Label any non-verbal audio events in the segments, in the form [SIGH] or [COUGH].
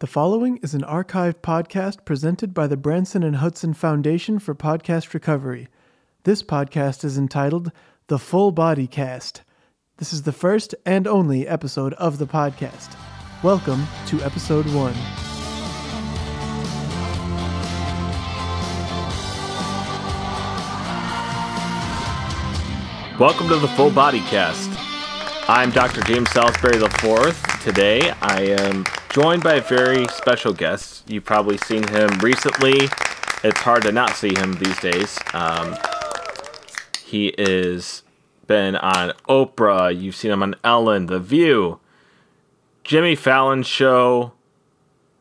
The following is an archive podcast presented by the Branson and Hudson Foundation for Podcast Recovery. This podcast is entitled The Full Body Cast. This is the first and only episode of the podcast. Welcome to episode one. Welcome to the Full Body Cast. I'm Dr. James Salisbury IV. Today I am joined by a very special guest. You've probably seen him recently. It's hard to not see him these days. Um, he is been on Oprah. You've seen him on Ellen, The View, Jimmy Fallon show.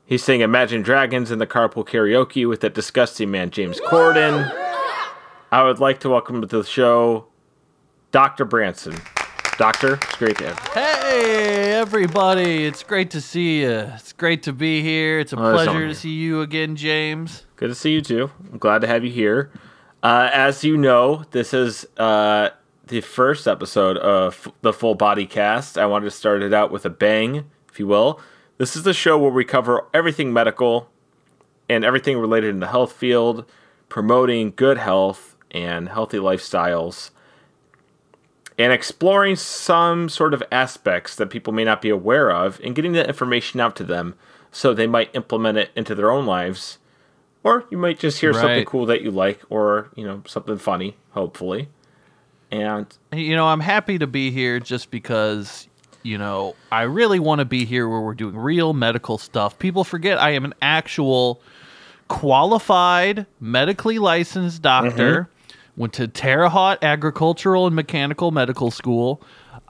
He's saying Imagine Dragons in the carpool karaoke with that disgusting man James Corden. I would like to welcome to the show Dr. Branson. Doctor, it's great to have you. Hey, everybody. It's great to see you. It's great to be here. It's a Oh, there's pleasure someone to here. see you again, James. Good to see you too. I'm glad to have you here. Uh, as you know, this is uh, the first episode of the Full Body Cast. I wanted to start it out with a bang, if you will. This is the show where we cover everything medical and everything related in the health field, promoting good health and healthy lifestyles, and exploring some sort of aspects that people may not be aware of and getting that information out to them so they might implement it into their own lives or you might just hear something cool that you like or you know something funny hopefully and You know, I'm happy to be here just because, you know, I really want to be here where we're doing real medical stuff. People forget I am an actual qualified, medically licensed doctor. Mm-hmm. Went to Terre Haute Agricultural and Mechanical Medical School.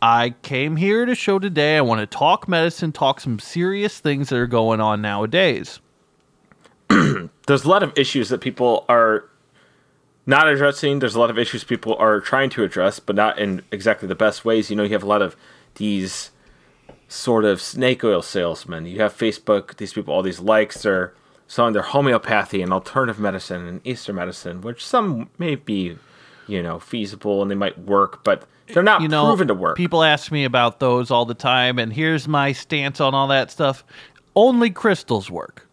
I came here to show today I want to talk medicine, talk some serious things that are going on nowadays. [CLEARS THROAT] there's a lot of issues that people are not addressing there's a lot of issues people are trying to address but not in exactly the best ways you know you have a lot of these sort of snake oil salesmen you have facebook these people all these likes they're selling their homeopathy and alternative medicine and eastern medicine which some may be you know feasible and they might work but they're not you know, proven to work People ask me about those all the time, and here's my stance on all that stuff. Only crystals work.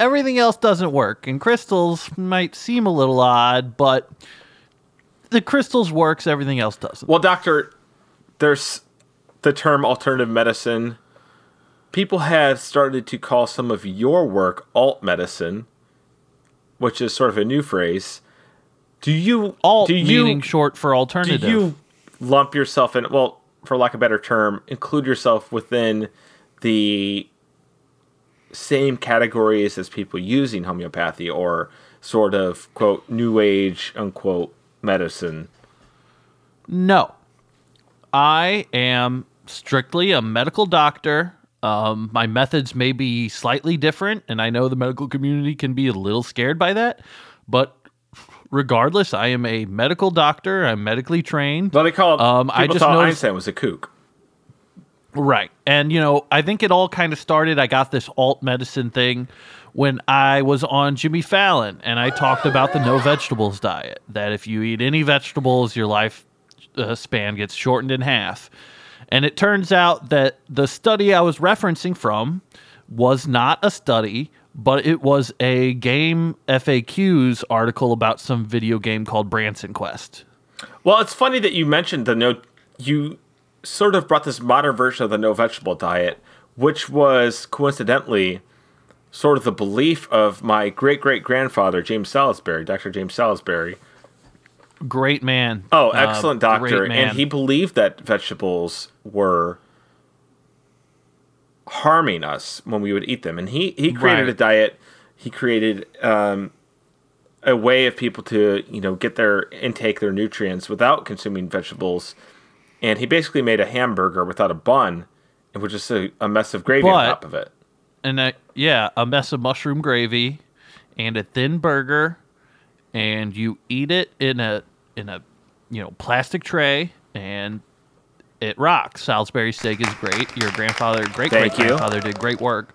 Everything else doesn't work, and crystals might seem a little odd, but the crystals works. Everything else doesn't. Well, doctor, there's the term alternative medicine. People have started to call some of your work alt medicine, which is sort of a new phrase. Do you Alt do you meaning short for alternative? do you lump yourself in well, for lack of a better term, include yourself within the same categories as people using homeopathy or sort of quote new age unquote medicine? No. I am strictly a medical doctor. Um, my methods may be slightly different, and I know the medical community can be a little scared by that. But regardless, I am a medical doctor. I'm medically trained. Well, they call it. Um, I just thought noticed- Einstein was a kook. Right. And, you know, I think it all kind of started. I got this alt medicine thing when I was on Jimmy Fallon and I talked about the no vegetables diet. That if you eat any vegetables, your life uh, span gets shortened in half. And it turns out that the study I was referencing from was not a study, but it was a game FAQs article about some video game called Branson Quest. Well, it's funny that you mentioned the no. You sort of brought this modern version of the no vegetable diet, which was coincidentally sort of the belief of my great great grandfather James Salisbury, Dr. James Salisbury. Great man. Oh, Uh, excellent doctor, and he believed that vegetables were harming us when we would eat them, and he he created Right. a diet. He created um, a way of people to you know get their intake their nutrients without consuming vegetables, and he basically made a hamburger without a bun, and with just a, a mess of gravy on top of it. and a, yeah, a mess of mushroom gravy and a thin burger, and you eat it in a in a you know plastic tray, and it rocks. Salisbury steak is great. Your grandfather, great great grandfather, did great work.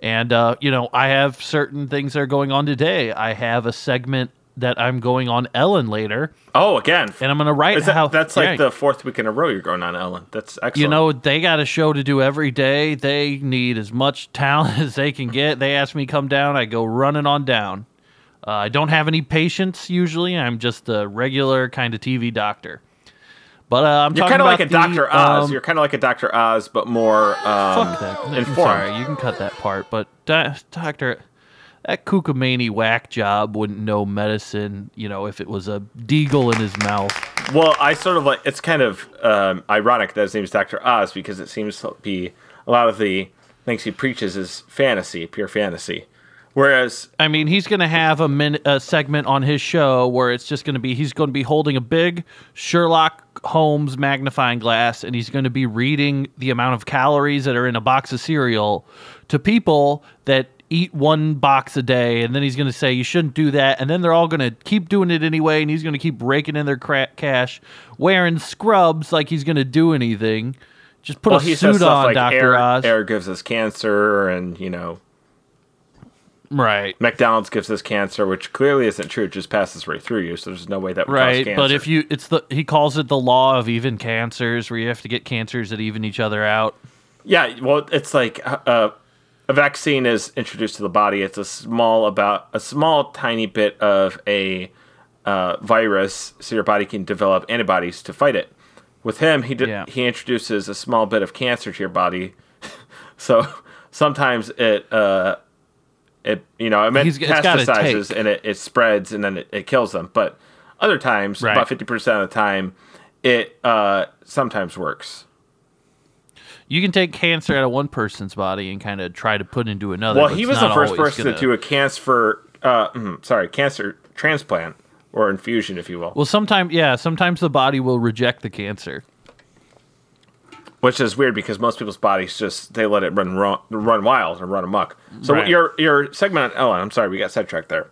And uh, you know, I have certain things that are going on today. I have a segment that I'm going on Ellen later, Oh, again. and I'm going to write that- how that's like the fourth week in a row you're going on Ellen. That's excellent. You know, they got a show to do every day. They need as much talent [LAUGHS] as they can get. They ask me come down, I go running on down. Uh, I don't have any patients usually. I'm just a regular kind of TV doctor. But uh, I'm you're kind of like a the, Dr. Oz. um, you're kind of like a Dr. Oz, but more um, fuck that. I'm sorry, you can cut that part. But do- doctor, that kookamani whack job wouldn't know medicine. You know, if it was a deagle in his mouth. Well, I sort of like it's kind of um, ironic that his name is Dr. Oz because it seems to be a lot of the things he preaches is fantasy, pure fantasy. Whereas, I mean, he's going to have a, min- a segment on his show where it's just going to be he's going to be holding a big Sherlock Holmes magnifying glass and he's going to be reading the amount of calories that are in a box of cereal to people that eat one box a day. And then he's going to say you shouldn't do that. And then they're all going to keep doing it anyway and he's going to keep raking in their cra- cash wearing scrubs like he's going to do anything. Just put well, a suit on like Dr. air, Oz. air gives us cancer, and you know right McDonald's gives us cancer, which clearly isn't true. It just passes right through you, so there's no way that would cause right cancer. but if you it's the he calls it the law of even cancers where you have to get cancers that even each other out Yeah, well, it's like uh, a vaccine is introduced to the body. It's a small about a small tiny bit of a uh, virus, so your body can develop antibodies to fight it. With him, he d- Yeah. he introduces a small bit of cancer to your body, [LAUGHS] so sometimes it uh, it you know it metastasizes and it, it spreads and then it, it kills them. But other times, Right. about fifty percent of the time, it uh, sometimes works. you can take cancer out of one person's body and kind of try to put into another Well, he was the first person gonna- to do a cancer, uh, mm, sorry, cancer transplant or infusion, if you will. well sometimes yeah sometimes the body will reject the cancer Which is weird because most people's bodies just they let it run run, run wild and run amok. So Right. your your segment on Ellen, I'm sorry, we got sidetracked there.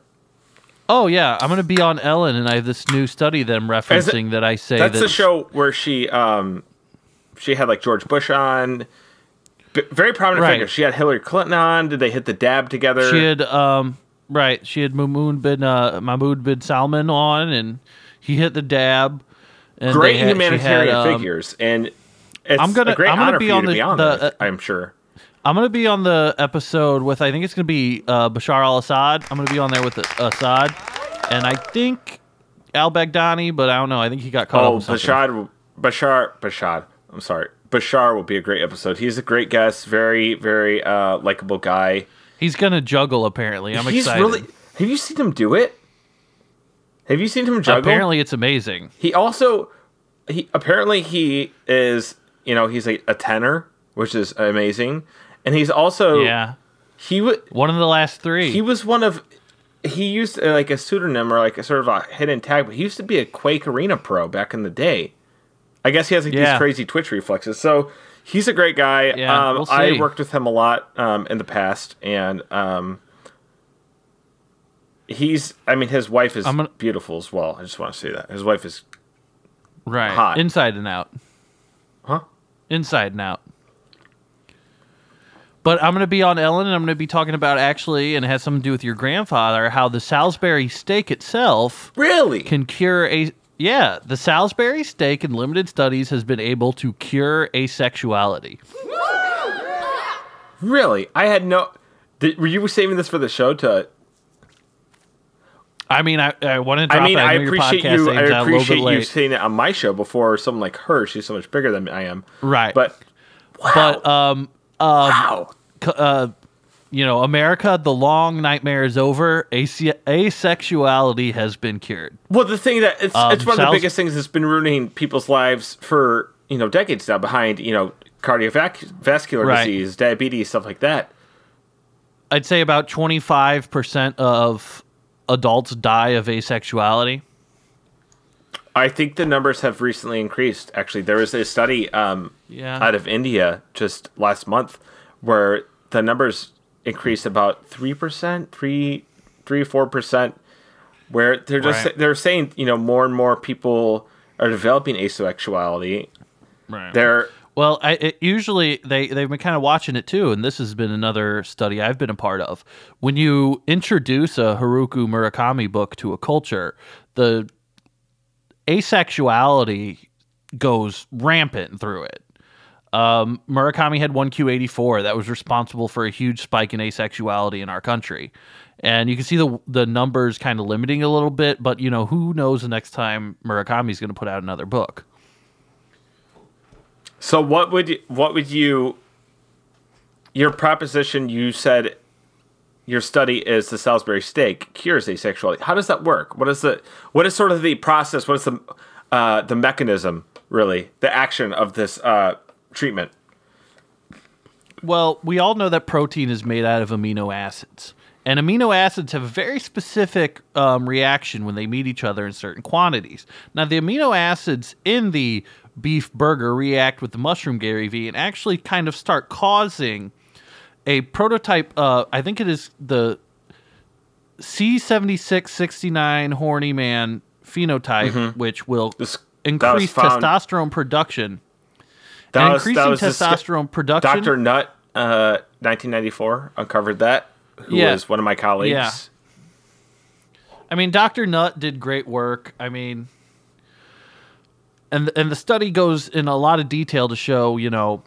oh yeah i'm gonna be on ellen and i have this new study that i'm referencing that i say That's the show where she um she had like George Bush on, B- very prominent Right. figure. She had Hillary Clinton on. Did they hit the dab together? She had um right. She had Mahmoud bin uh, Mahmoud bin Salman on, and he hit the dab. And great had- humanitarian had, um, figures, and it's I'm gonna- a great I'm gonna honor be on to the- be on the, uh, I'm sure. I'm gonna be on the episode with I think it's gonna be uh, Bashar al-Assad. I'm gonna be on there with the, Assad, and I think Al Baghdadi, but I don't know. I think he got caught up. Oh. Bashar, Bashar, Bashar. I'm sorry. Bashar will be a great episode. He's a great guest, very, very uh, likable guy. He's gonna juggle. Apparently, I'm He's excited. really. Have you seen him do it? Have you seen him juggle? Apparently, it's amazing. he also he apparently he is you know he's a, a tenor, which is amazing, and he's also Yeah, he would one of the last three. he was one of he used uh, like a pseudonym or like a sort of a hidden tag, but he used to be a Quake Arena pro back in the day. I guess he has like Yeah. these crazy Twitch reflexes. So he's a great guy. Yeah, um, we'll I worked with him a lot um, in the past, and um, he's. I mean, his wife is gonna- beautiful as well. I just want to say that his wife is right, hot. inside and out. Inside and out. But I'm going to be on Ellen, and I'm going to be talking about actually, and it has something to do with your grandfather, how the Salisbury steak itself really can cure a. Yeah, the Salisbury steak in limited studies has been able to cure asexuality. really. I had no. Did, were you saving this for the show to I mean, I, I want to drop I mean. I know appreciate podcast you. I out a little bit appreciate you saying it on my show before someone like her. She's so much bigger than I am. Right. But But um, wow, uh, you know, America, the long nightmare is over. Ase- asexuality has been cured. well, the thing that it's Um, it's one of the biggest things that's been ruining people's lives for you know decades now. Behind you know cardiovascular Right. disease, diabetes, stuff like that. I'd say about 25% of adults die of asexuality. I think the numbers have recently increased. Actually, there was a study um, Yeah. out of India just last month where the numbers increased about three percent, three, three, four percent. Where they're just Right. they're saying you know more and more people are developing asexuality. Right. They're Well, I, it, usually they they've been kind of watching it too, and this has been another study I've been a part of. When you introduce a Haruki Murakami book to a culture, the asexuality goes rampant through it. Um, Murakami had 1Q84 that was responsible for a huge spike in asexuality in our country, and you can see the the numbers kind of limiting a little bit. But you know, who knows the next time Murakami is going to put out another book. So what would you, what would you your proposition you said your study is the Salisbury steak cures asexuality. How does that work? What is the what is sort of the process? What is the uh, the mechanism really? The action of this uh, treatment? Well, we all know that protein is made out of amino acids. And amino acids have a very specific um, reaction when they meet each other in certain quantities. Now, the amino acids in the beef burger react with the mushroom Gary V and actually kind of start causing a prototype. Uh, I think it is the C7669 horny man phenotype, Mm-hmm. which will This- increase testosterone production. That and was- increasing was the sk- testosterone production. Dr. Nutt, uh, 1994, uncovered that. Who Yeah. was one of my colleagues. Yeah. I mean, Dr. Nutt did great work. I mean, and and the study goes in a lot of detail to show, you know,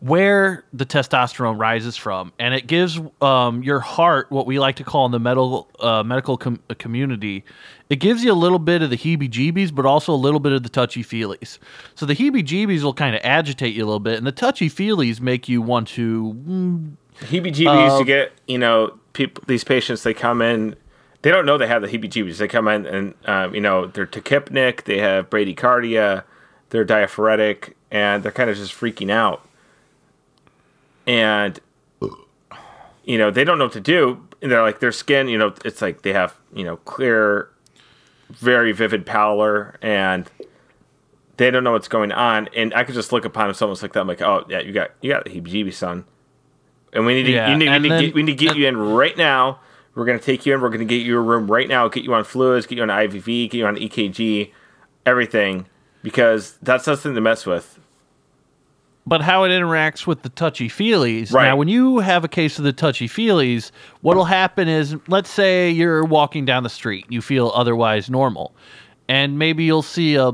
where the testosterone rises from, and it gives um, your heart what we like to call in the medical uh, medical com- community. It gives you a little bit of the heebie-jeebies, but also a little bit of the touchy-feelies. So the heebie-jeebies will kind of agitate you a little bit, and the touchy-feelies make you want to mm, heebie-jeebies Uh, you get you know people these patients they come in they don't know they have the heebie-jeebies they come in and um, you know they're tachypneic they have bradycardia they're diaphoretic and they're kind of just freaking out. And you know they don't know what to do. And they're like their skin you know it's like they have you know clear very vivid pallor and they don't know what's going on. And i could just look upon someone like that. I'm like oh yeah you got you got the heebie-jeebies son. And we need to, Yeah, you need, we, need to then- get, we need to get you in right now. We're going to take you in. We're going to get you a room right now, get you on fluids, get you on IVV, get you on EKG, everything, because that's something to mess with. but how it interacts with the touchy feelies. Right. Now, when you have a case of the touchy feelies, what'll happen is, let's say you're walking down the street, you feel otherwise normal, and maybe you'll see a,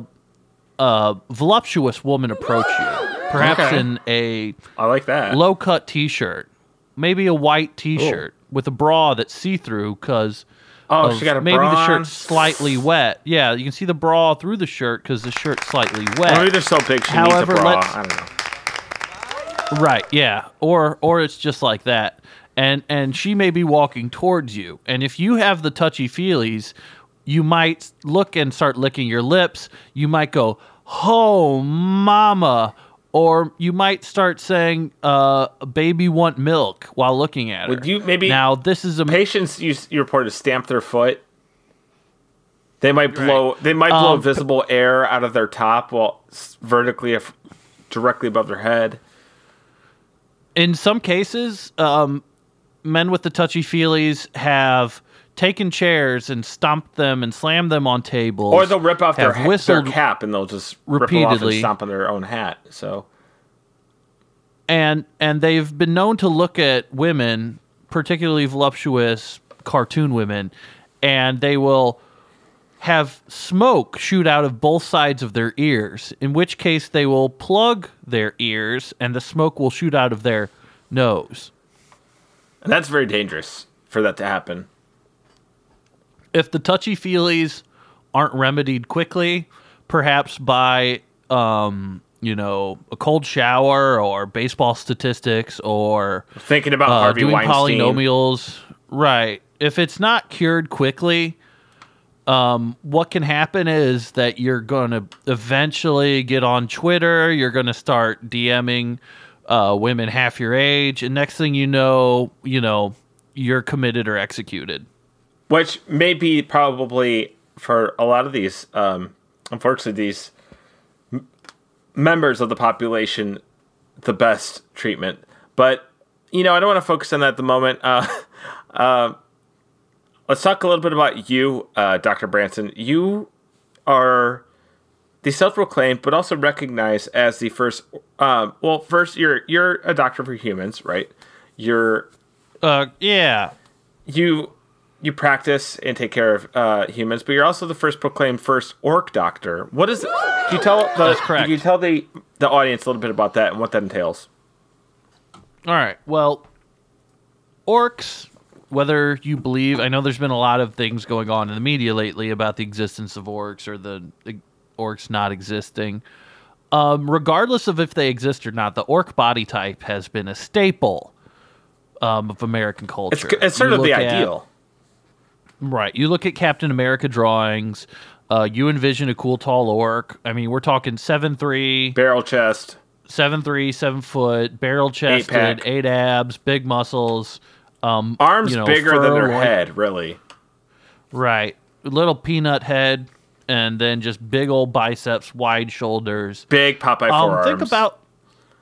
a voluptuous woman approach you, perhaps Okay. in a I like that. low cut t shirt, maybe a white t shirt with a bra that's see through because. oh, she got a maybe bra the shirt's slightly wet. Yeah, you can see the bra through the shirt because the shirt's slightly wet. Or maybe they're so big she However, needs a bra. I don't know. Right, yeah. Or or it's just like that. And and she may be walking towards you. And if you have the touchy feelies, you might look and start licking your lips. You might go, "Oh, mama." Or you might start saying, uh, "Baby want milk" while looking at her. Would you maybe now this is a patients you, you reported stamp their foot? They might blow. They might blow Um, visible air out of their top while vertically, af- directly above their head. in some cases, um, men with the touchy feelies have taken chairs and stomped them and slammed them on tables. Or they'll rip off their, ha- their cap and they'll just rip it off and repeatedly. stomp on their own hat. So and and they've been known to look at women, particularly voluptuous cartoon women, and they will have smoke shoot out of both sides of their ears. In which case, they will plug their ears, and the smoke will shoot out of their nose. and that's very dangerous for that to happen. If the touchy feelies aren't remedied quickly, perhaps by um, you know a cold shower or baseball statistics or Thinking about uh, Harvey doing Weinstein. polynomials, right? If it's not cured quickly, um, what can happen is that you're going to eventually get on Twitter. You're going to start DMing uh, women half your age, and next thing you know, you know you're committed or executed. Which may be probably for a lot of these, um, unfortunately, these m- members of the population, the best treatment. But you know, I don't want to focus on that at the moment. Uh, [LAUGHS] uh, let's talk a little bit about you, uh, Dr. Branson. You are the self-proclaimed, but also recognized as the first. Um, well, first you're you're a doctor for humans, right? You're Uh, yeah. you you practice and take care of uh, humans, but you're also the first proclaimed first orc doctor. What is? Can you tell the? That's correct. Can you tell the the audience a little bit about that and what that entails? All right. Well, orcs, whether you believe, I know there's been a lot of things going on in the media lately about the existence of orcs or the, the orcs not existing. Um, regardless of if they exist or not, the orc body type has been a staple um, of American culture. it's sort You of the look at- ideal. Right. You look at Captain America drawings. Uh, you envision a cool tall orc. I mean, we're talking seven three, Barrel chest. seven three, seven foot, barrel chested, pack. eight abs, big muscles. Um, Arms you know, bigger than their head, really. Right. Little peanut head, and then just big old biceps, wide shoulders. Big Popeye Um, forearms. think about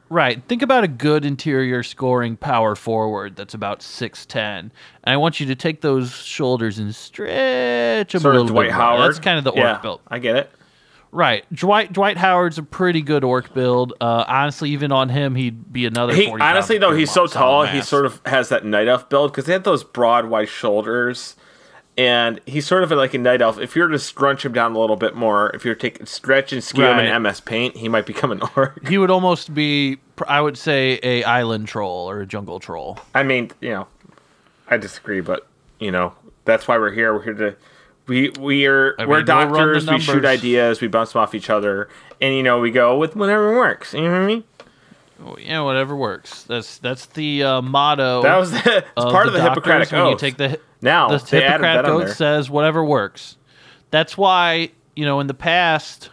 right. Think about a good interior scoring power forward that's about six ten. And I want you to take those shoulders and stretch them sort a of little Dwight bit. more. Howard. That's kind of the orc yeah, build. I get it. Right. Dwight Dwight Howard's a pretty good orc build. Uh, honestly, even on him, he'd be another. He 40 honestly though he's so tall, he sort of has that night elf build because they have those broad, wide shoulders, and he's sort of like a night elf. If you were to scrunch him down a little bit more, if you're taking stretch and skew him in MS Paint, he might become an [LAUGHS] orc. he would almost be. I would say a island troll or a jungle troll. I mean, you know, I disagree, but you know, that's why we're here. We're here to we we are I we're we'll doctors. We shoot ideas. We bounce them off each other, and you know, we go with whatever works. You know what I mean? Yeah, whatever works. That's that's the uh, motto. That was the, part of the doctors Hippocratic when oath. You take the now the Hippocratic oath says whatever works. That's why you know in the past,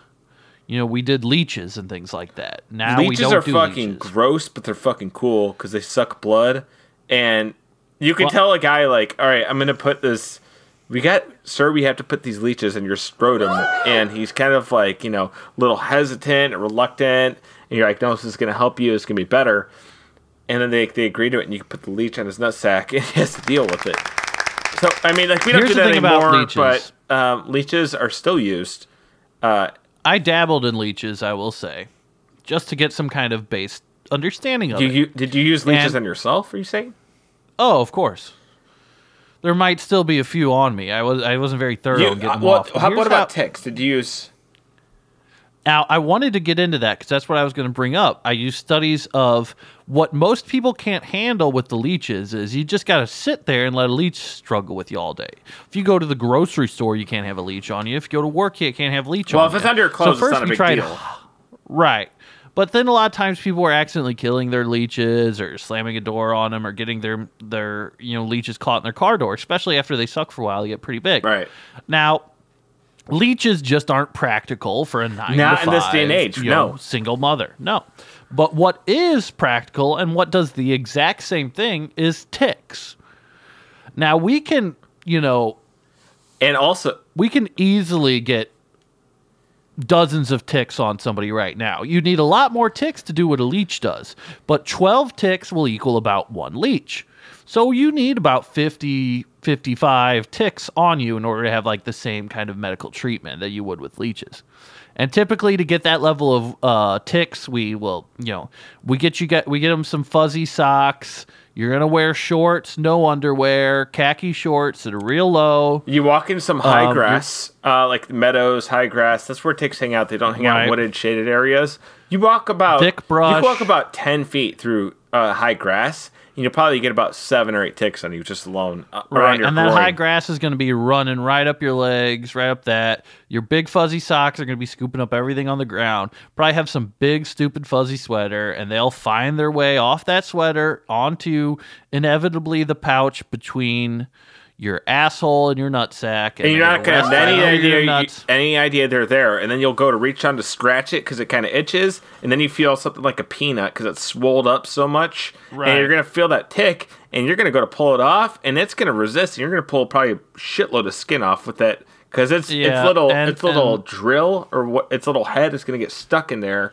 you know, we did leeches and things like that. Now we leeches don't are do fucking leeches. gross, but they're fucking cool because they suck blood, and you can Well- tell a guy like, all right, I'm gonna put this. We got, sir. We have to put these leeches in your scrotum, and he's kind of like, you know, a little hesitant, or reluctant, and you're like, no, this is gonna help you. It's gonna be better. And then they they agree to it, and you can put the leech on his nutsack, [LAUGHS] and he has to deal with it. So I mean, like we don't Here's do that anymore, leeches. but um, leeches are still used. Uh, I dabbled in leeches, I will say, just to get some kind of base understanding of do it. you did you use leeches And- on yourself? Are you saying? oh, of course. There might still be a few on me. I was I wasn't very thorough You, in getting uh, what, off. How, what about how- ticks? Did you use? Now, I wanted to get into that because that's what I was going to bring up. I use studies of what most people can't handle with the leeches is you just got to sit there and let a leech struggle with you all day. If you go to the grocery store, you can't have a leech on you. If you go to work, you can't have a leech Well, on you. Well, if it's under your clothes, so it's first not a big deal. [SIGHS] Right. But then a lot of times people are accidentally killing their leeches or slamming a door on them or getting their their you know leeches caught in their car door, especially after they suck for a while, they get pretty big. Right. Now, leeches just aren't practical for a nine Not to in this day and age, you know, no. single mother. No. But what is practical and what does the exact same thing is ticks. Now we can, you know, And also, we can easily get dozens of ticks on somebody right now. You need a lot more ticks to do what a leech does, but 12 ticks will equal about one leech. So you need about 50, 55 ticks on you in order to have like the same kind of medical treatment that you would with leeches. And typically, to get that level of uh, ticks, we will, you know, we get you get we get them some fuzzy socks. You're gonna wear shorts, no underwear, khaki shorts that are real low. you walk in some high Um, grass, uh, like meadows, high grass. That's where ticks hang out. They don't hang out in wooded, shaded areas. You walk about Thick brush. You walk about ten feet through uh, high grass. You'll probably get about seven or eight ticks on you just alone uh, Right, your and that groin. high grass is going to be running right up your legs, right up that. Your big fuzzy socks are going to be scooping up everything on the ground. Probably have some big stupid fuzzy sweater, and they'll find their way off that sweater onto inevitably the pouch between your asshole and your nutsack. and you're not going gonna have any idea you- any idea they're there, and then you'll go to reach on to scratch it because it kind of itches, and then you feel something like a peanut because it's swolled up so much, Right. and you're gonna feel that tick, and you're gonna go to pull it off, and it's gonna resist, and you're gonna pull probably a shitload of skin off with that because it's Yeah, its little and- its little and- drill or what its little head is gonna get stuck in there.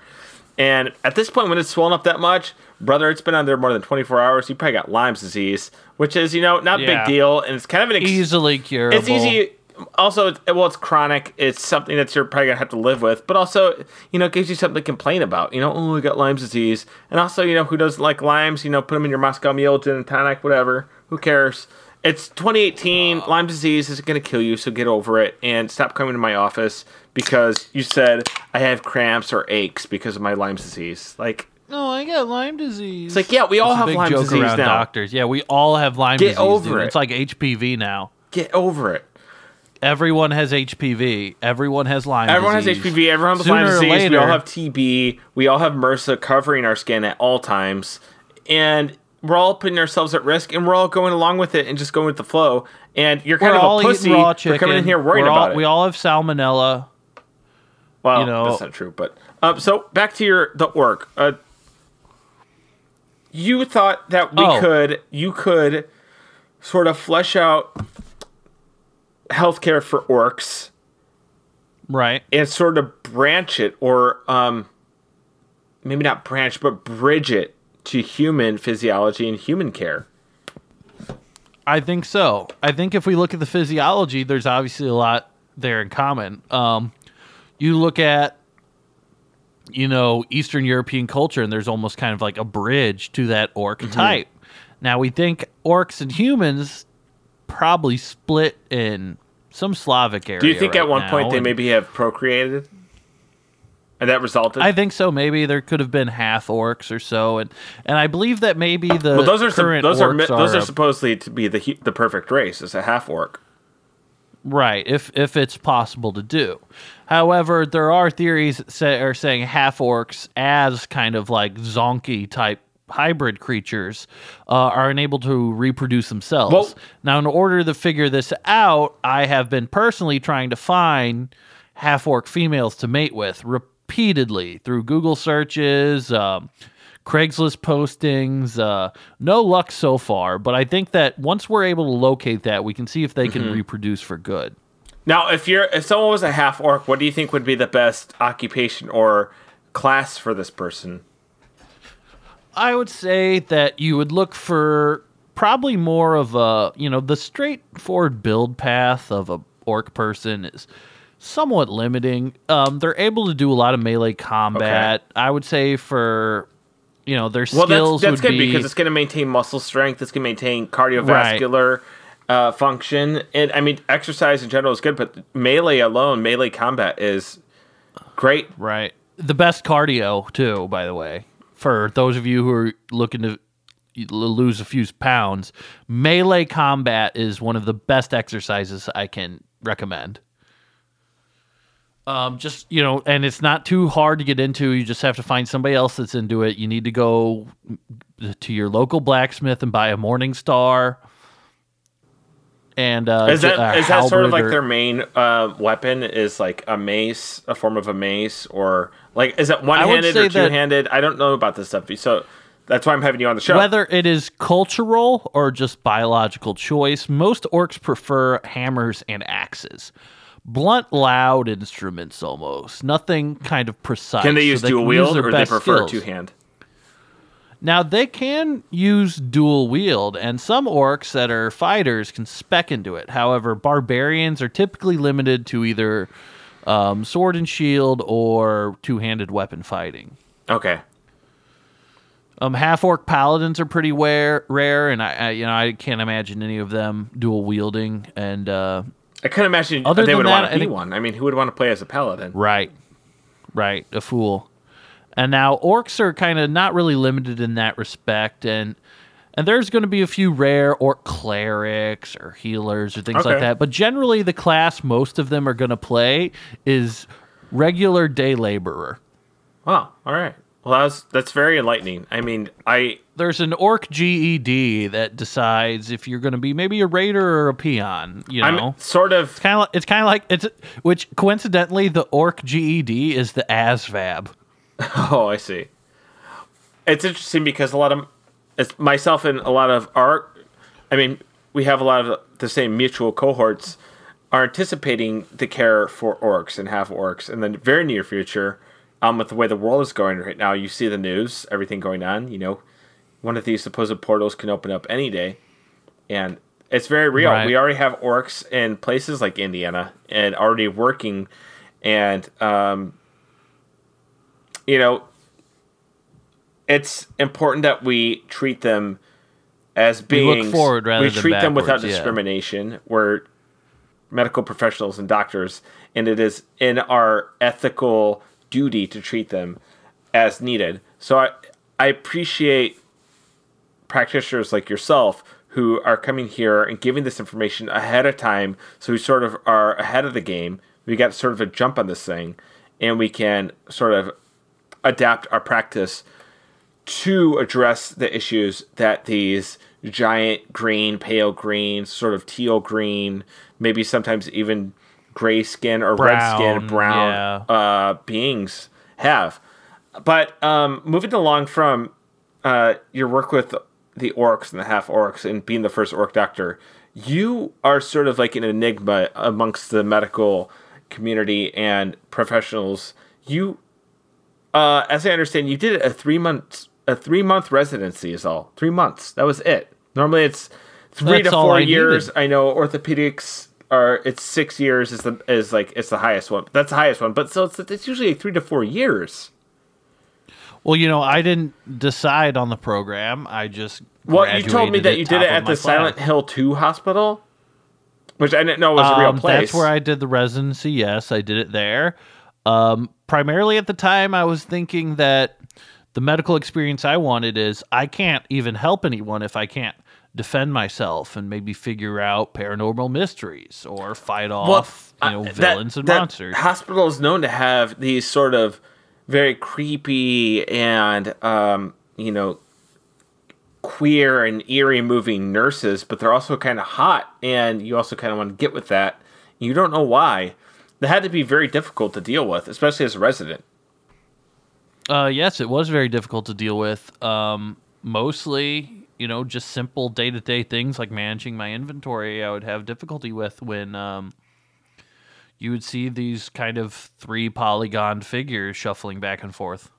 And at this point, when it's swollen up that much, brother, it's been on there more than 24 hours. You probably got Lyme's disease, which is, you know, not a Yeah. big deal. And it's kind of an ex- Easily curable. it's easy. also it's- well it's chronic it's something that you're probably gonna have to live with but also you know it gives you something to complain about you know oh i got lyme disease and also you know who doesn't like limes you know put them in your moscow mule gin and tonic whatever who cares it's 2018 lyme disease isn't gonna kill you so get over it and stop coming to my office because you said i have cramps or aches because of my lyme disease like No, I got Lyme disease. it's like yeah we all It's a have big lyme joke disease around now doctors. Yeah, we all have Lyme Get disease. over dude. it. It's like HPV now. get over it Everyone has HPV. Everyone has Lyme disease. Everyone disease. has HPV. Everyone has Sooner Lyme or disease. we all later- have TB. We all have MRSA covering our skin at all times, and we're all putting ourselves at risk, and we're all going along with it and just going with the flow. And you're kind We're of all a pussy eating raw for chicken. coming in here worried We're all- about it. We all have salmonella. Well, you know- that's not true. But um, so back to your the orc. Uh, you thought that we Oh. could, you could, sort of flesh out healthcare for orcs Right. and sort of branch it or um maybe not branch but bridge it to human physiology and human care I think so. I think if we look at the physiology, there's obviously a lot there in common. Um, you look at, you know, Eastern European culture, and there's almost kind of like a bridge to that orc Mm-hmm. type. Now we think orcs and humans probably split in some Slavic area. do you think right at one now, point they maybe have procreated and that resulted I think so. Maybe there could have been half orcs or so, and and I believe that maybe the well those are some, current those are mi- orcs those are supposedly to be the the perfect race as a half orc Right, if if it's possible to do. However, there are theories that say, are saying half orcs as kind of like zonkey type hybrid creatures uh, are unable to reproduce themselves. Well- now, in order to figure this out, I have been personally trying to find half orc females to mate with repeatedly through Google searches. Um, Craigslist postings. Uh, no luck so far, but I think that once we're able to locate that, we can see if they can Mm-hmm. reproduce for good. now if you're if someone was a half orc what do you think would be the best occupation or class for this person I would say that you would look for probably more of a, you know, the straightforward build path of a orc person is somewhat limiting. Um, they're able to do a lot of melee combat. I would say for, you know, their Well, skills that's, that's good be because it's going to maintain muscle strength. It's going to maintain cardiovascular uh, function, and I mean, exercise in general is good, but melee alone, melee combat is great. right. The best cardio too, by the way. For those of you who are looking to lose a few pounds, melee combat is one of the best exercises I can recommend. Um, just you know, and it's not too hard to get into. You just have to find somebody else that's into it. You need to go to your local blacksmith and buy a Morning Star. And uh, Is that is that sort of like or- their main uh, weapon? Is like a mace, a form of a mace, or like is it one handed or two handed? I don't know about this stuff, so that's why I'm having you on the show. Whether it is cultural or just biological choice, most orcs prefer hammers and axes. Blunt, loud instruments almost. Nothing kind of precise. can they so use dual wield, or do they prefer two hand? Now, they can use dual wield, and some orcs that are fighters can spec into it. However, barbarians are typically limited to either um, sword and shield or two handed weapon fighting. Okay, Um, half orc paladins are pretty rare, rare, and I, I, you know, I can't imagine any of them dual wielding. And uh, I couldn't imagine Other they would that, want I to be one. I mean, who would want to play as a paladin? right, right, a fool. And now orcs are kind of not really limited in that respect, and and there's going to be a few rare orc clerics or healers or things Okay. like that. But generally, the class most of them are going to play is regular day laborer. Oh, all right. Well, that's that's very enlightening. I mean, I there's an orc GED that decides if you're going to be maybe a raider or a peon. You know, I'm sort of kind of it's kind of like it's which coincidentally the orc GED is the ASVAB. [LAUGHS] Oh, I see. It's interesting because a lot of it's myself and a lot of our I mean, we have a lot of the same mutual cohorts are anticipating the care for orcs and half orcs in the very near future. Um, with the way the world is going right now, you see the news, everything going on. You know, one of these supposed portals can open up any day, and It's very real. Right. We already have orcs in places like Indiana and already working, and um, you know, it's important that we treat them as We beings. look forward rather we than treat them without backwards, yeah. discrimination. We're medical professionals and doctors, and it is in our ethical duty to treat them as needed. So I I appreciate practitioners like yourself who are coming here and giving this information ahead of time so we sort of are ahead of the game. We got sort of a jump on this thing and we can sort of adapt our practice to address the issues that these giant green, pale green, sort of teal green, maybe sometimes even gray skin or red skin, Brown, brown uh, beings have. But um, moving along from uh, your work with the orcs and the half orcs and being the first orc doctor, you are sort of like an enigma amongst the medical community and professionals. You, uh, as I understand, you did a three months a three month residency is all three months. That was it. Normally it's three That's to four I years. needed. I know orthopedics are it's six years is the is like it's the highest one. That's the highest one, but so it's it's usually like three to four years. Well, you know, I didn't decide on the program. I just Well, you told me that you did it at the Silent. Hill Two Hospital, which I didn't know was a real Um, place. That's where I did the residency. Yes, I did it there. Um, primarily at the time, I was thinking that the medical experience I wanted is I can't even help anyone if I can't defend myself and maybe figure out paranormal mysteries or fight off you know that- villains and that monsters. Hospital is known to have these sort of very creepy and um, you know queer and eerie moving nurses, but they're also kind of hot, and you also kind of want to get with that. You don't know why. That had to be very difficult to deal with, especially as a resident. Uh, yes, it was very difficult to deal with. Um, mostly, you know, just simple day to day things like managing my inventory. I would have difficulty with when um, you would see these kind of three polygon figures shuffling back and forth.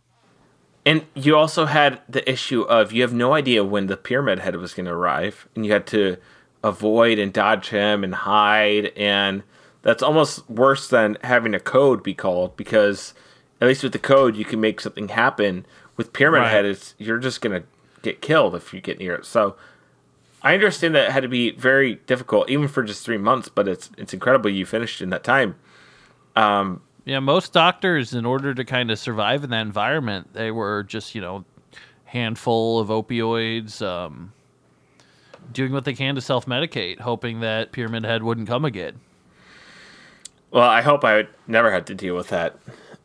And you also had the issue of you have no idea when the pyramid head was going to arrive, and you had to avoid and dodge him and hide, and that's almost worse than having a code be called because at least with the code you can make something happen. With pyramid Right. head, it's you're just going to get killed if you get near it. So I understand that it had to be very difficult, even for just three months, but it's it's incredible you finished in that time. Um, Yeah, most doctors, in order to kind of survive in that environment, they were just, you know, handful of opioids, um, doing what they can to self medicate, hoping that Pyramid Head wouldn't come again. Well, I hope I would never have to deal with that.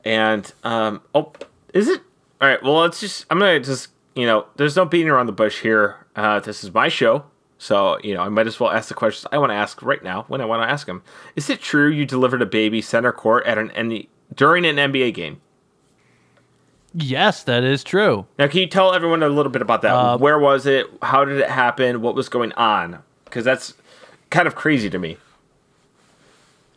And um, oh, is it all right? Well, let's just. I'm gonna just you know, there's no beating around the bush here. Uh, this is my show, so you know, I might as well ask the questions I want to ask right now when I want to ask them. Is it true you delivered a baby center court at an N- during an NBA game? Yes, that is true. Now, can you tell everyone a little bit about that? Uh, Where was it? How did it happen? What was going on? Because that's kind of crazy to me.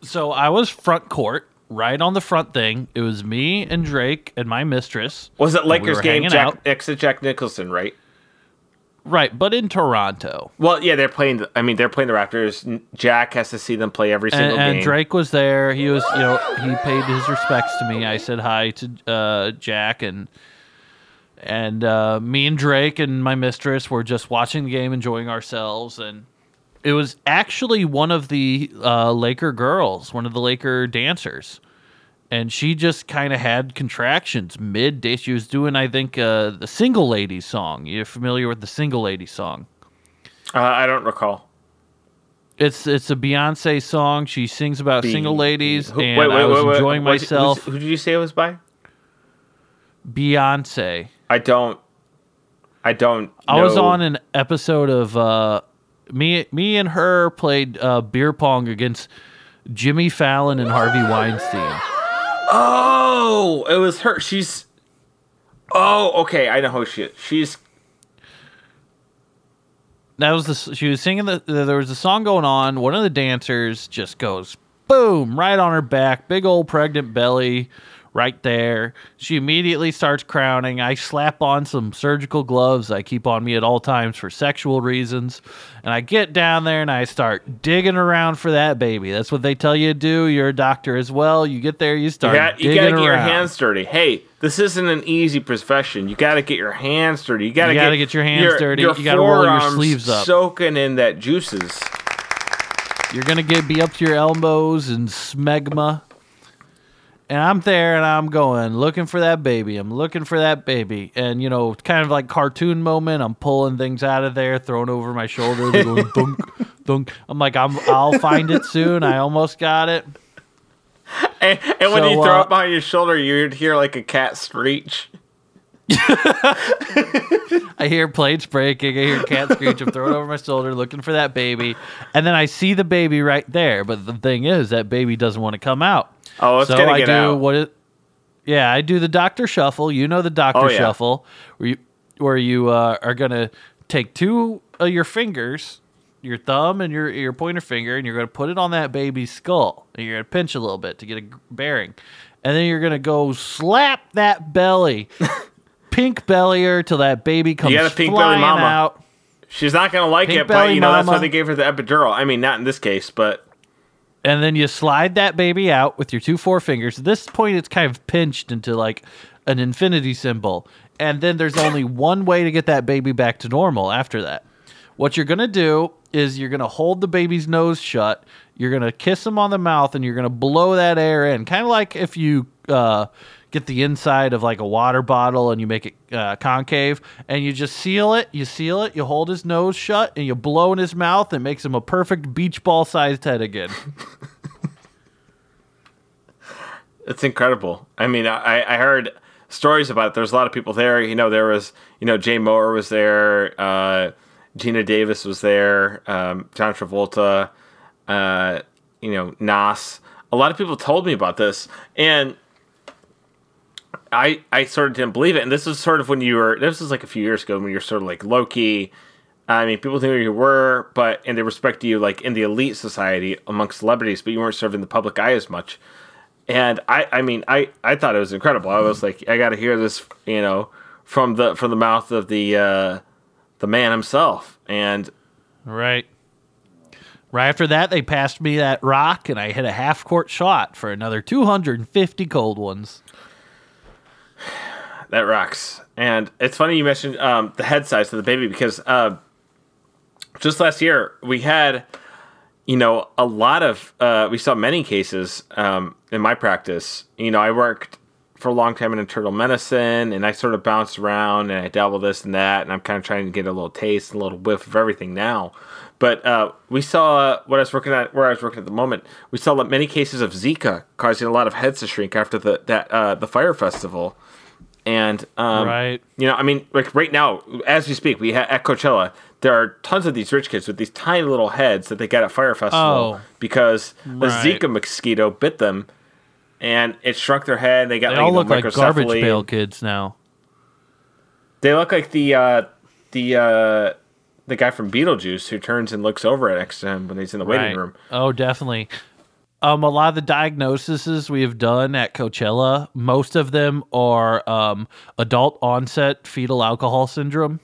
So I was front court, right on the front thing. It was me and Drake and my mistress. Was it and we Lakers game? Jack out. next Jack Nicholson, right? Right, but in Toronto. Well, yeah, they're playing. The, I mean, they're playing the Raptors. Jack has to see them play every single And, and game. Drake was there. He was, you know, he paid his respects to me. I said hi to uh, Jack and and uh, me and Drake and my mistress were just watching the game, enjoying ourselves. And it was actually one of the uh, Laker girls, one of the Laker dancers. And she just kind of had contractions midday. She was doing, I think, uh, the Single Ladies song. You're familiar with the Single Ladies song? uh, I don't recall. It's it's a Beyonce song. She sings about single ladies, Who- and I was enjoying wait, who's- myself. Who did you say it was by? Beyonce. I don't. I don't. I was on an episode of uh, me me and her played uh, beer pong against Jimmy Fallon and Harvey Weinstein. Oh, it was her. She's. Oh, okay. I know who she is. She's. That was the she was singing the there was a song going on. One of the dancers just goes boom right on her back, big old pregnant belly, right there. She immediately starts crowning. I slap on some surgical gloves I keep on me at all times for sexual reasons. And I get down there and I start digging around for that baby. That's what they tell you to do. You're a doctor as well. You get there, you start You, got, you gotta get your hands dirty. Hey, this isn't an easy profession. You gotta get your hands dirty. You gotta, You gotta get your hands dirty. Your You gotta roll your sleeves up. soaking in that juices. You're gonna get be up to your elbows in smegma. And I'm there and I'm going looking for that baby. I'm looking for that baby. And you know, kind of like cartoon moment, I'm pulling things out of there, throwing over my shoulder, they're going [LAUGHS] thunk, thunk. I'm like, I'm I'll find it soon. I almost got it. And, and when So, you throw uh, it behind your shoulder, you'd hear like a cat screech. I hear plates breaking. I hear cat screech. I'm throwing over my shoulder, looking for that baby, and then I see the baby right there. But the thing is, that baby doesn't want to come out. Oh, it's so gonna I get do out. what it. Yeah, I do the doctor shuffle. You know the doctor Oh, yeah. shuffle, where you where you uh, are gonna take two of your fingers, your thumb and your your pointer finger, and you're gonna put it on that baby's skull, and you're gonna pinch a little bit to get a bearing, and then you're gonna go slap that belly, [LAUGHS] pink belly her till that baby comes you got a pink belly flying mama. out. She's not gonna like Pink it, but you know that's why they gave her the epidural. I mean, not in this case, but and then you slide that baby out with your two forefingers. At this point, it's kind of pinched into like an infinity symbol. And then there's only [LAUGHS] one way to get that baby back to normal after that. What you're going to do is you're going to hold the baby's nose shut. You're going to kiss him on the mouth and you're going to blow that air in. Kind of like if you uh, get the inside of like a water bottle and you make it uh, concave and you just seal it. You seal it. You hold his nose shut and you blow in his mouth. And it makes him a perfect beach ball sized head again. [LAUGHS] it's incredible. I mean, I, I heard stories about it. There's a lot of people there. You know, there was, you know, Jay Mohr was there, uh, Geena Davis was there, um, John Travolta, uh, you know, Nas. A lot of people told me about this, and I I sort of didn't believe it. And this is sort of when you were. This was like a few years ago when you're sort of like low key. I mean, people knew who you were, but and they respect you like in the elite society amongst celebrities, but you weren't serving the public eye as much. And I, I mean, I, I thought it was incredible. I was like, I got to hear this, you know, from the from the mouth of the uh, the man himself. And Right. Right after that, they passed me that rock, and I hit a half court shot for another 250 cold ones. That rocks. And it's funny you mentioned um, the head size of the baby because uh, just last year we had, you know, a lot of uh, we saw many cases um, in my practice. You know, I worked for a long time in internal medicine, and I sort of bounced around and I dabbled this and that, and I'm kind of trying to get a little taste a little whiff of everything now. But uh, we saw what I was working at, where I was working at the moment. We saw many cases of Zika causing a lot of heads to shrink after the that uh, the Fyre Festival. And um, Right. you know, I mean, like right now, as we speak, we ha- at Coachella, there are tons of these rich kids with these tiny little heads that they got at Fyre Festival Oh. because a Right. Zika mosquito bit them, and it shrunk their head. They got They like, all look like garbage pail kids now. They look like the uh, the uh, the guy from Beetlejuice who turns and looks over next to him when he's in the waiting room. Oh, definitely. Um, a lot of the diagnoses we have done at Coachella, most of them are um, adult onset fetal alcohol syndrome.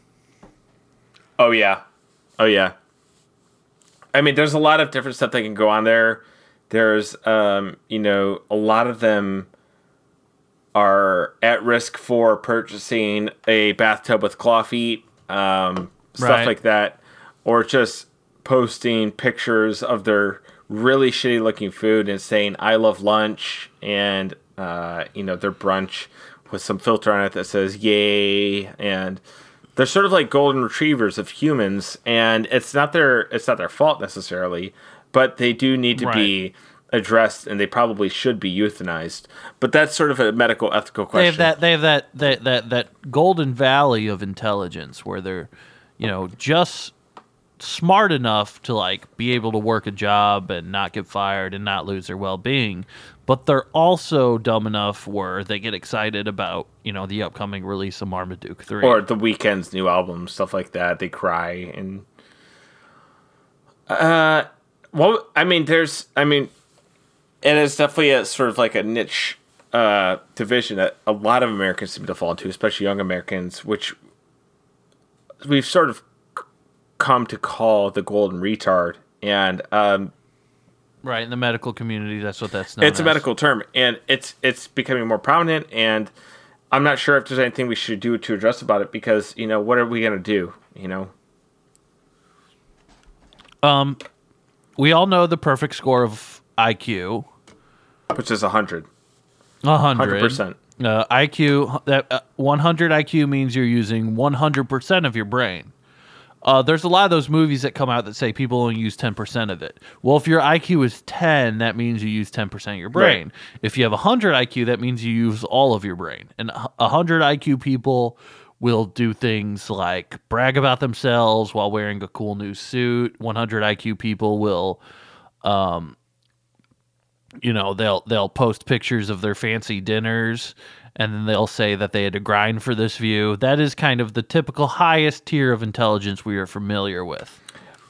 Oh yeah, oh yeah. I mean, there's a lot of different stuff that can go on there. There's, um, you know, a lot of them are at risk for purchasing a bathtub with claw feet, um, stuff Right. like that, or just posting pictures of their really shitty looking food and saying "I love lunch" and uh, you know their brunch with some filter on it that says "Yay" and they're sort of like golden retrievers of humans and it's not their it's not their fault necessarily but they do need to be addressed and they probably should be euthanized but that's sort of a medical ethical question. They have that. They have that. That that that golden valley of intelligence where they're, you know, just smart enough to like be able to work a job and not get fired and not lose their well-being but they're also dumb enough where they get excited about you know the upcoming release of marmaduke 3 or the Weeknd's new album stuff like that. They cry and uh well i mean there's i mean and it is definitely a sort of like a niche uh, division that a lot of Americans seem to fall into, especially young Americans, which we've sort of come to call the golden retard. And um, Right in the medical community, that's what that's known. it's a medical term, and it's it's becoming more prominent. And I'm not sure if there's anything we should do to address about it because you know what are we gonna do? You know, um, We all know the perfect score of IQ, which is a hundred. a hundred 100%. Uh, IQ that uh, 100 IQ means you're using 100 percent of your brain. Uh, there's a lot of those movies that come out that say people only use 10% of it. Well, if your IQ is 10, that means you use 10% of your brain. Right. If you have 100 IQ, that means you use all of your brain. And a 100 IQ people will do things like brag about themselves while wearing a cool new suit. 100 IQ people will um, you know they'll they'll post pictures of their fancy dinners and then they'll say that they had to grind for this view that is kind of the typical highest tier of intelligence we are familiar with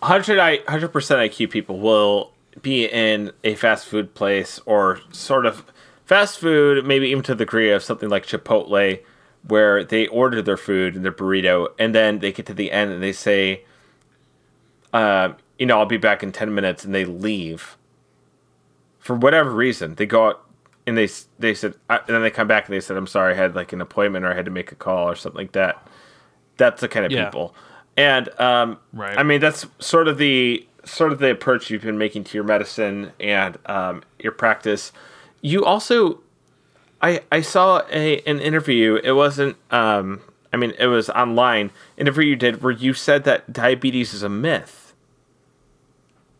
100 I 100% IQ people will be in a fast food place or sort of fast food, maybe even to the degree of something like Chipotle, where they order their food and their burrito, and then they get to the end and they say, uh, you know, I'll be back in 10 minutes, and they leave. For whatever reason, they go out and they they said, and then they come back and they said, I'm sorry, I had like an appointment or I had to make a call or something like that. That's the kind of Yeah. people. And um, Right. I mean, that's sort of the sort of the approach you've been making to your medicine and um, your practice. You also, I I saw a an interview. It wasn't. Um, I mean, it was online interview you did where you said that diabetes is a myth.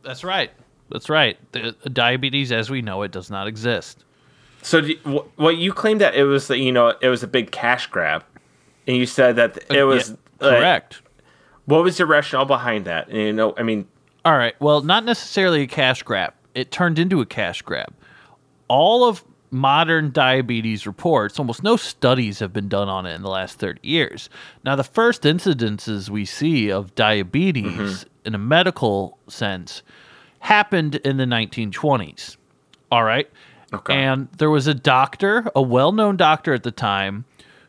that's right that's right the, diabetes as we know it does not exist So, you, what you claimed that it was that you know it was a big cash grab, and you said that it was Uh, Yeah, like, correct what was your rationale behind that? And, you know, I mean, All right. Well, not necessarily a cash grab. It turned into a cash grab. All of modern diabetes reports, almost no studies have been done on it in the last 30 years. Now, the first incidences we see of diabetes in a medical sense happened in the 1920s. All right. Okay. And there was a doctor, a well known doctor at the time,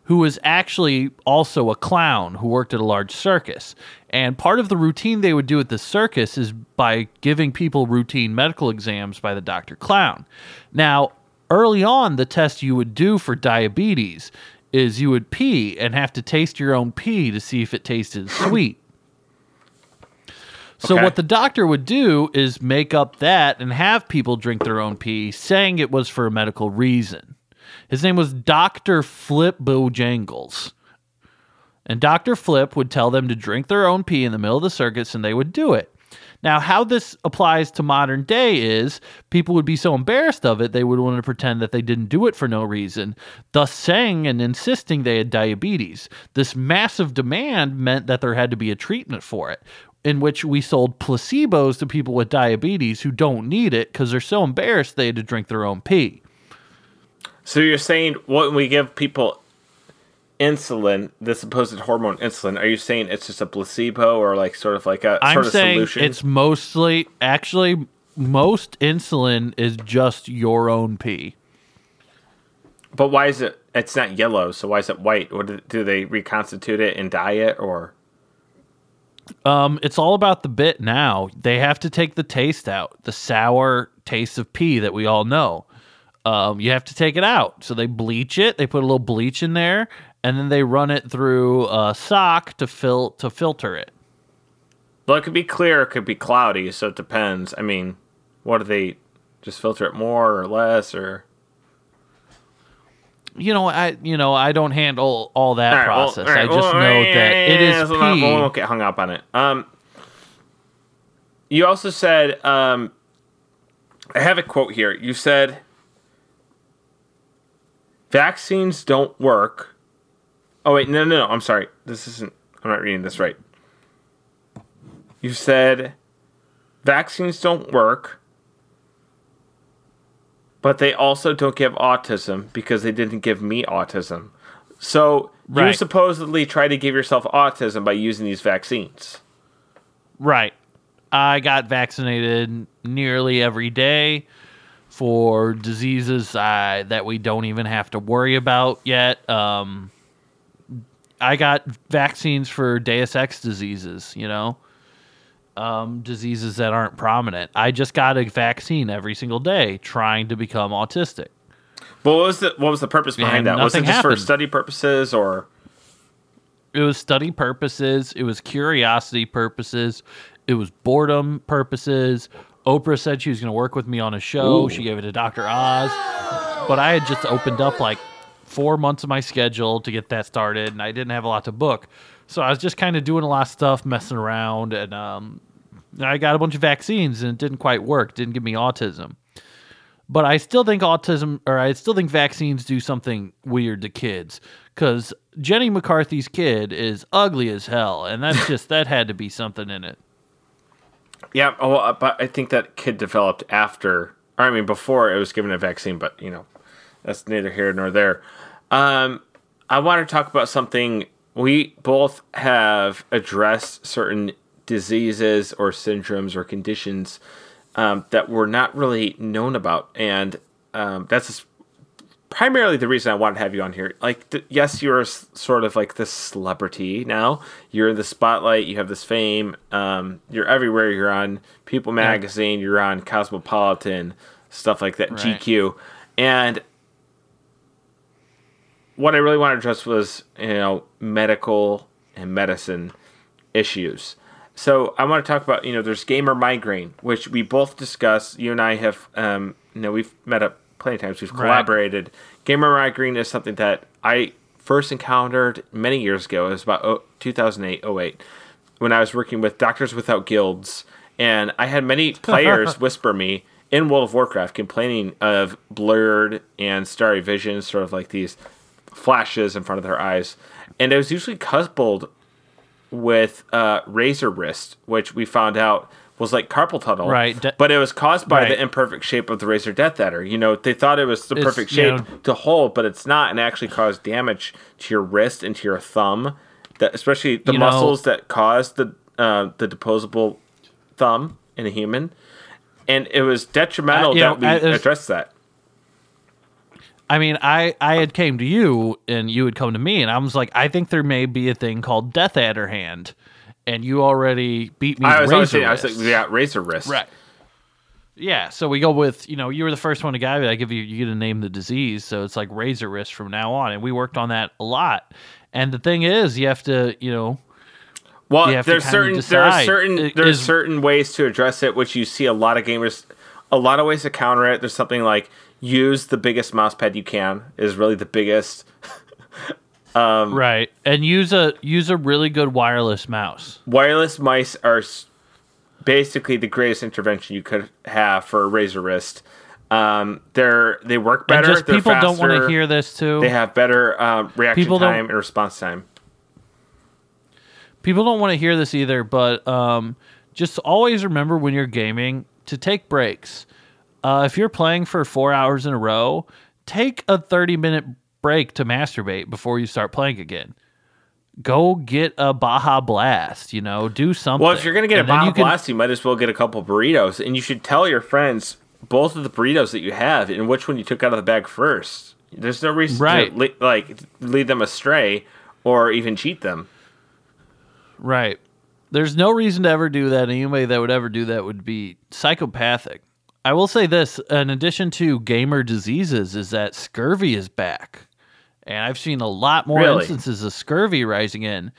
who was actually also a clown who worked at a large circus. And part of the routine they would do at the circus is by giving people routine medical exams by the doctor clown. Now, early on, the test you would do for diabetes is you would pee and have to taste your own pee to see if it tasted sweet. So Okay. what the doctor would do is make up that and have people drink their own pee, saying it was for a medical reason. His name was Dr. Flip Bojangles. And Dr. Flip would tell them to drink their own pee in the middle of the circus and they would do it. Now, how this applies to modern day is people would be so embarrassed of it, they would want to pretend that they didn't do it for no reason, thus saying and insisting they had diabetes. This massive demand meant that there had to be a treatment for it, in which we sold placebos to people with diabetes who don't need it because they're so embarrassed they had to drink their own pee. so you're saying when we give people insulin, the supposed hormone insulin, are you saying it's just a placebo or like sort of like a I'm sort of saying solution? it's mostly actually most insulin is just your own pee. But why is it? It's not yellow, so why is it white? What do, do they reconstitute it and dye it, or Um, it's all about the bit now. They have to take the taste out, the sour taste of pee that we all know. Um, you have to take it out. So they bleach it. They put a little bleach in there, and then they run it through a sock to fil- to filter it. well, it could be clear, it could be cloudy, so it depends. I mean, what do they just filter it more or less, or You know, I you know I don't handle all that All right, well, process. all right, I just well, know yeah, that it yeah, is so not- pee. we won't get hung up on it. Um, you also said, um, I have a quote here. You said, vaccines don't work. Oh wait, no, no, no. I'm sorry. This isn't. I'm not reading this right. You said, vaccines don't work, but they also don't give autism because they didn't give me autism. So you Right. supposedly try to give yourself autism by using these vaccines. Right. I got vaccinated nearly every day for diseases uh, that we don't even have to worry about yet. Um, I got vaccines for Deus Ex diseases, you know, um, diseases that aren't prominent. I just got a vaccine every single day trying to become autistic. But what was the what was the purpose behind And that? Was it just for study purposes or? It was study purposes. It was curiosity purposes. It was boredom purposes. Oprah said she was going to work with me on a show. Ooh. She gave it to Dr. Oz. But I had just opened up like four months of my schedule to get that started, and I didn't have a lot to book. So I was just kind of doing a lot of stuff, messing around, and um, I got a bunch of vaccines, and it didn't quite work. Didn't give me autism. But I still think autism, or I still think vaccines do something weird to kids. Because Jenny McCarthy's kid is ugly as hell, and that's just that had to be something in it. Yeah, oh, uh, but I think that kid developed after, or I mean, before it was given a vaccine. But you know, that's neither here nor there. Um, I want to talk about something we both have addressed certain diseases or syndromes or conditions um, that were not really known about, and um, that's primarily the reason I wanted to have you on here. Like, th- yes, you're s- sort of like this celebrity now. You're in the spotlight. You have this fame. Um, you're everywhere. You're on People Magazine. You're on Cosmopolitan, stuff like that. Right. GQ, and what I really wanted to address was you know medical and medicine issues. So I want to talk about you know there's gamer migraine, which we both discuss. You and I have um, you know we've met up plenty of times. We've Right. collaborated. Gamer migraine is something that I first encountered many years ago. It was about oh, 2008, 08, when I was working with Doctors Without Guilds, and I had many [LAUGHS] players whisper me in World of Warcraft complaining of blurred and starry vision, sort of like these flashes in front of their eyes, and it was usually coupled with uh, razor wrist, which we found out was like carpal tunnel, Right, de- but it was caused by Right. the imperfect shape of the Razer DeathAdder. You know, they thought it was the It's, perfect you shape know- to hold, but it's not, and actually caused damage to your wrist and to your thumb. That especially the You know- muscles that cause the uh, the deposable thumb in a human, and it was detrimental Uh, you that know, we addressed that. I mean, I I had came to you and you had come to me, and I was like, I think there may be a thing called Death Adder Hand, and you already beat me. I was razor saying, I was like, yeah, razor wrist. Right. Yeah, so we go with you know you were the first one to guide I give you you get to name the disease, so it's like razor wrist from now on, and we worked on that a lot. And the thing is, you have to you know Well, there's certain there are certain there's is- certain ways to address it, which you see a lot of gamers, a lot of ways to counter it. There's something like use the biggest mouse pad you can is really the biggest. [LAUGHS] Um, right and use a use a really good wireless mouse. Wireless mice are basically the greatest intervention you could have for a razor wrist. Um, they're they work And better. just they're people don't want to hear this too. They have better um, reaction People time and response time. people don't want to hear this either, but um, just always remember when you're gaming to take breaks. Uh, if you're playing for four hours in a row, take a 30 minute break to masturbate before you start playing again. Go get a Baja Blast, you know, do something. Well, if you're gonna get And a Baja you can- Blast, you might as well get a couple burritos, and you should tell your friends both of the burritos that you have and which one you took out of the bag first. There's no reason Right. to le- like lead them astray or even cheat them. Right. There's no reason to ever do that. Anybody that would ever do that would be psychopathic. I will say this in addition to gamer diseases, is that scurvy is back. And I've seen a lot more Really? instances of scurvy rising in.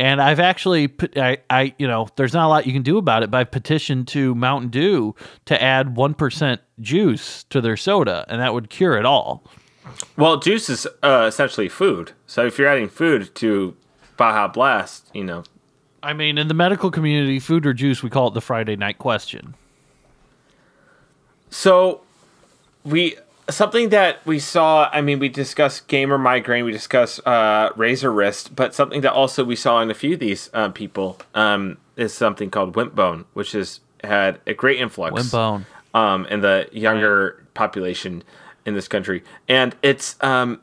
And I've actually, put- I, I, you know, there's not a lot you can do about it, but I've petitioned to Mountain Dew to add 1% juice to their soda, and that would cure it all. Well, juice is uh, essentially food, so if you're adding food to Baja Blast, you know, I mean, in the medical community, food or juice, we call it the Friday night question. So we something that we saw. I mean, we discussed gamer migraine, we discussed uh, razor wrist, but something that also we saw in a few of these uh, people um, is something called wimp bone, which has had a great influx Wimp bone. um, in the younger population in this country, and it's. Um,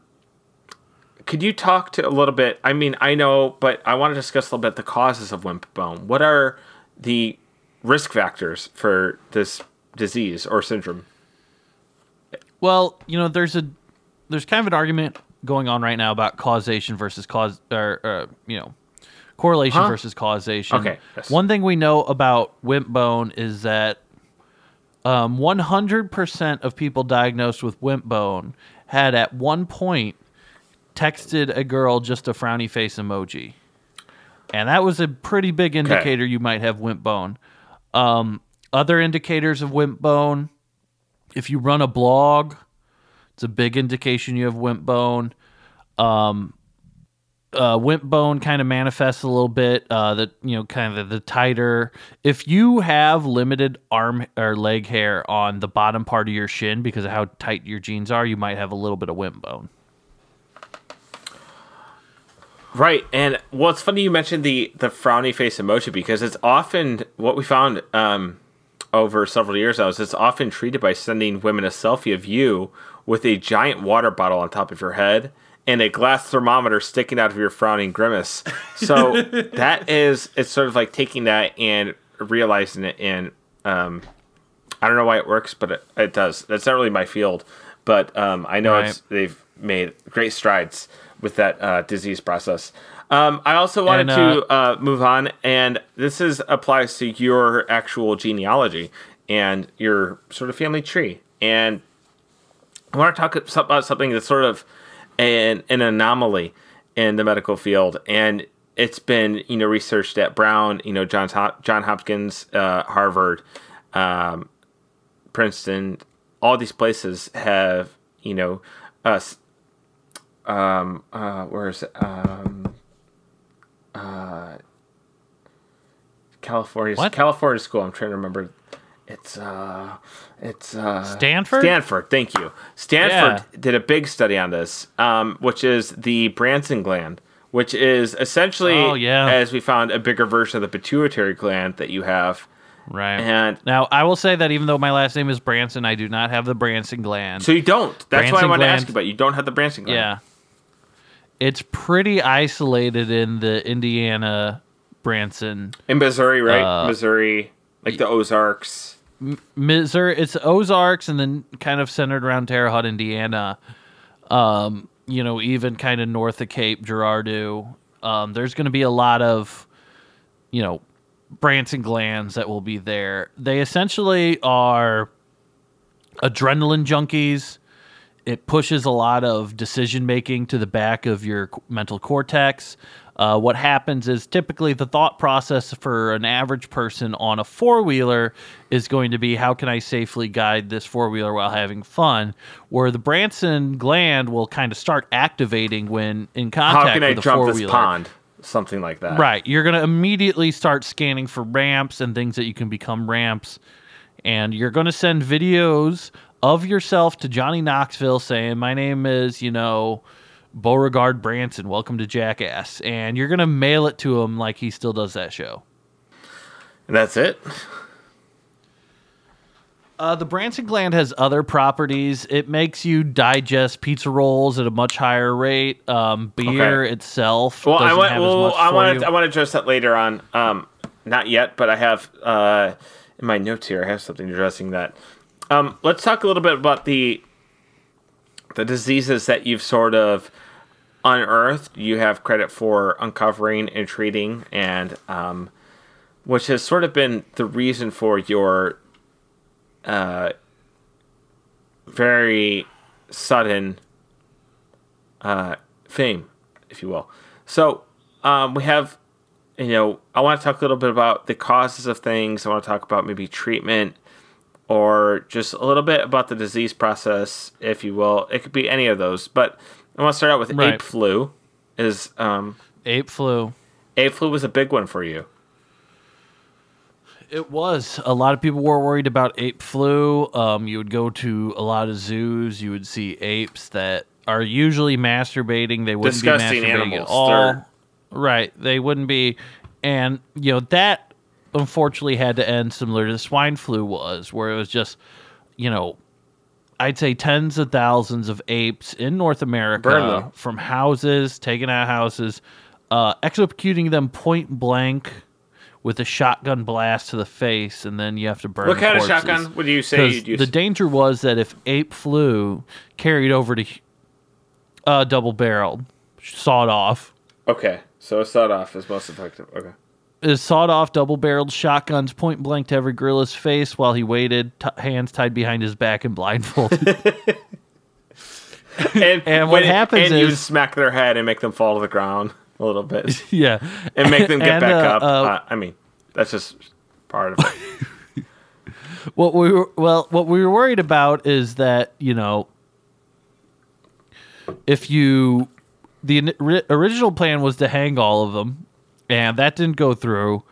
could you talk to a little bit? I mean, I know, but I want to discuss a little bit the causes of wimp bone. What are the risk factors for this disease or syndrome? Well, you know, there's a there's kind of an argument going on right now about causation versus cause or uh, you know correlation Huh? versus causation. Okay, yes. One thing we know about wimp bone is that um, 100% of people diagnosed with wimp bone had at one point texted a girl just a frowny face emoji. And that was a pretty big indicator you might have wimp bone. Um, other indicators of wimp bone, if you run a blog, it's a big indication you have wimp bone. Um, uh, wimp bone kind of manifests a little bit. Uh, the you know kind of the tighter. If you have limited arm or leg hair on the bottom part of your shin because of how tight your jeans are, you might have a little bit of wimp bone. Right, and well, it's funny you mentioned the the frowny face emoji because it's often what we found um, over several years now is it's often treated by sending women a selfie of you with a giant water bottle on top of your head and a glass thermometer sticking out of your frowning grimace. So [LAUGHS] that is it's sort of like taking that and realizing it and um, I don't know why it works, but it, it does. That's not really my field, but um, I know Right. it's they've made great strides with that uh, disease process. Um, I also wanted And, to uh, move on, and this is applies to your actual genealogy and your sort of family tree. And I want to talk about something that's sort of an, an anomaly in the medical field, and it's been you know researched at Brown, you know John Hop- John Hopkins, uh, Harvard, um, Princeton, all these places have you know us. Um, uh, where is it? Um, uh, California, What? California school. I'm trying to remember. It's uh, it's uh, Stanford? Stanford, thank you. Stanford did a big study on this, um, which is the Branson gland, which is essentially, Oh, yeah. as we found, a bigger version of the pituitary gland that you have. Right. And now I will say that even though my last name is Branson, I do not have the Branson gland. so you don't. That's why I Branson wanted to ask you about. You don't have the Branson gland. Yeah. It's pretty isolated in the Indiana Branson. In Missouri, right? Uh, Missouri, like the Ozarks. Missouri, it's Ozarks and then kind of centered around Terre Haute, Indiana. Um, you know, even kind of north of Cape Girardeau. Um, there's going to be a lot of, you know, Branson glands that will be there. They essentially are adrenaline junkies. It pushes a lot of decision making to the back of your mental cortex. Uh, what happens is typically the thought process for an average person on a four wheeler is going to be how can I safely guide this four wheeler while having fun? Where the Branson gland will kind of start activating when in contact How can I with jump four this pond? Something like that. Right. You're going to immediately start scanning for ramps and things that you can become ramps. And you're going to send videos of yourself to Johnny Knoxville saying, My name is, you know, Beauregard Branson. Welcome to Jackass. And you're going to mail it to him like he still does that show. And that's it. Uh, the Branson gland has other properties. It makes you digest pizza rolls at a much higher rate. Um, beer Okay. itself Well, I want. Well, I want. To, I want to address that later on. Um, not yet, but I have uh, in my notes here. I have something addressing that. Um, let's talk a little bit about the the diseases that you've sort of unearthed. You have credit for uncovering and treating, and um, which has sort of been the reason for your uh, very sudden uh, fame, if you will. So um, we have, you know, I want to talk a little bit about the causes of things. I want to talk about maybe treatment or just a little bit about the disease process, if you will. It could be any of those, but I want to start out with Right. ape flu. Is um, Ape flu. ape flu was a big one for you? It was. A lot of people were worried about ape flu. Um, you would go to a lot of zoos. You would see apes that are usually masturbating. They wouldn't Disgusting be masturbating animals. at all. They're- Right. They wouldn't be. And, you know, that unfortunately had to end similar to the swine flu was, where it was just, you know, I'd say tens of thousands of apes in North America from houses, taken out houses, uh, executing them point blank with a shotgun blast to the face, and then you have to burn. What kind corpses. of shotgun would you say you'd use? the danger was that if ape flu carried over to uh, double barreled, sawed off. okay, so a sawed off is most effective. Okay. Is sawed off double barreled shotguns point blank to every gorilla's face while he waited, t- hands tied behind his back and blindfolded. [LAUGHS] And, [LAUGHS] And what happens and you smack their head and make them fall to the ground a little bit [LAUGHS] yeah. and make them get And, back uh, up. uh, Uh, I mean, that's just part of it. What we were well, what we were worried about is that you know, if you, the ri- original plan was to hang all of them, and that didn't go through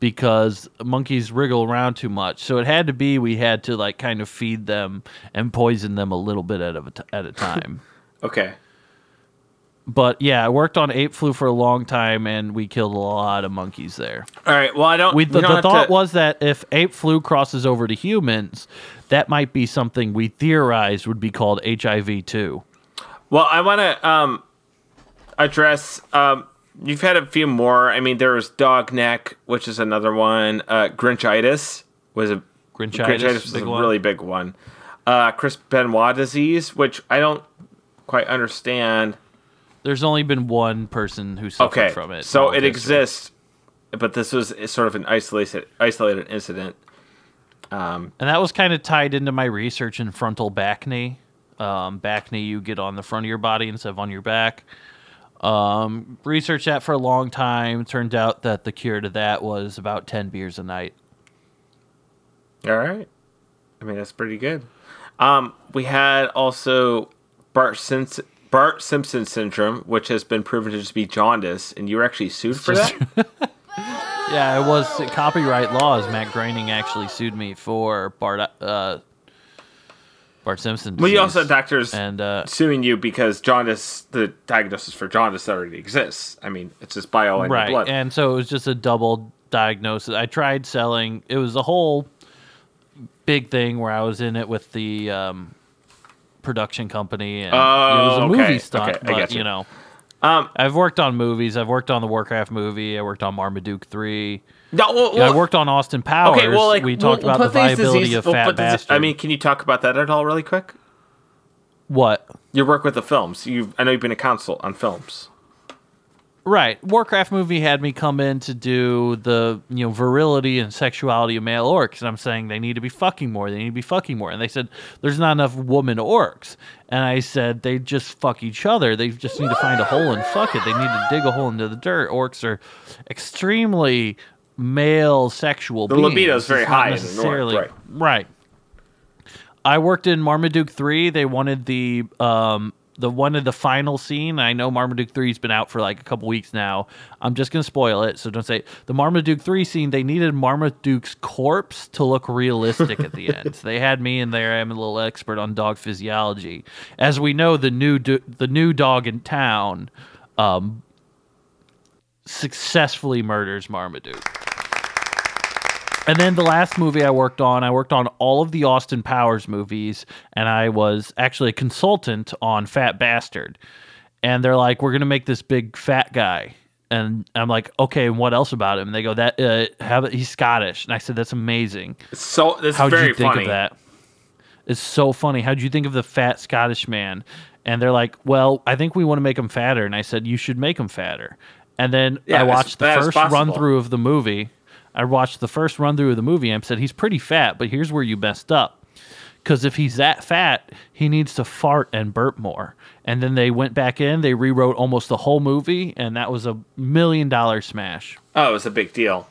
because monkeys wriggle around too much. So it had to be we had to like kind of feed them and poison them a little bit at a t- at a time. [LAUGHS] Okay. but yeah, I worked on ape flu for a long time, and we killed a lot of monkeys there. All right. Well, I don't. We, we the don't the thought to- was that if ape flu crosses over to humans, that might be something we theorized would be called HIV too. Well, I want to um, address. Um, you've had a few more. I mean, there was dog neck, which is another one. Uh, Grinchitis was a Grinchitis, was a one. really big one. Uh, Chris Benoit disease, which I don't quite understand. There's only been one person who suffered Okay, from it. so it history. exists, but this was sort of an isolated isolated incident. and that was kind of tied into my research in frontal back knee. Um, back knee, you get on the front of your body instead of on your back. Um, researched that for a long time. Turned out that the cure to that was about ten beers a night. All right. I mean, that's pretty good. Um, we had also Bart Simpson, Bart Simpson syndrome, which has been proven to just be jaundice, and you were actually sued for that. [LAUGHS] [LAUGHS] Yeah, it was copyright laws. Matt Groening actually sued me for Bart uh, Bart Simpson. well, you also had doctors and uh, suing you because jaundice, the diagnosis for jaundice already exists. I mean, it's just bio in right, blood. and so it was just a double diagnosis. I tried selling. It was a whole big thing where I was in it with the um, production company, and it was a Oh, movie okay, stunt. okay, I but get you. you know, um, I've worked on movies. I've worked on the Warcraft movie. I worked on Marmaduke three. No, well, Yeah, I well, worked on Austin Powers. Okay, well, like we talked we'll about the viability diseases- of we'll Fat put these- Bastard. I mean, can you talk about that at all, really quick? what? Your work with the films. You, I know you've been a counsel on films. Right. Warcraft movie had me come in to do the, you know, virility and sexuality of male orcs. And I'm saying they need to be fucking more. They need to be fucking more. And they said, there's not enough woman orcs. And I said, they just fuck each other. They just need to find a hole and fuck it. They need to dig a hole into the dirt. Orcs are extremely male sexual The beings. libido is very It's high north, necessarily- right. Right. I worked in Marmaduke 3. They wanted the um the one of the final scene. I know Marmaduke 3's been out for like a couple weeks now. I'm just going to spoil it, so don't say it. The Marmaduke 3 scene, they needed Marmaduke's corpse to look realistic at the [LAUGHS] end. So they had me in there. I'm a little expert on dog physiology. As we know, the new do- the new dog in town um successfully murders Marmaduke. And then the last movie I worked on, I worked on all of the Austin Powers movies, and I was actually a consultant on Fat Bastard. And they're like, "We're gonna make this big fat guy," and I'm like, "Okay, and what else about him?" And they go, "That uh, he's Scottish," and I said, "That's amazing." So this How'd very you think funny. of that? It's so funny. How'd you think of the fat Scottish man? And they're like, "Well, I think we want to make him fatter." And I said, "You should make him fatter." And then Yeah, I watched the first run through of the movie. I watched the first run through of the movie and said, "He's pretty fat, but here's where you messed up." Because if he's that fat, he needs to fart and burp more. And then they went back in, they rewrote almost the whole movie, and that was a million dollar smash. Oh, it was a big deal.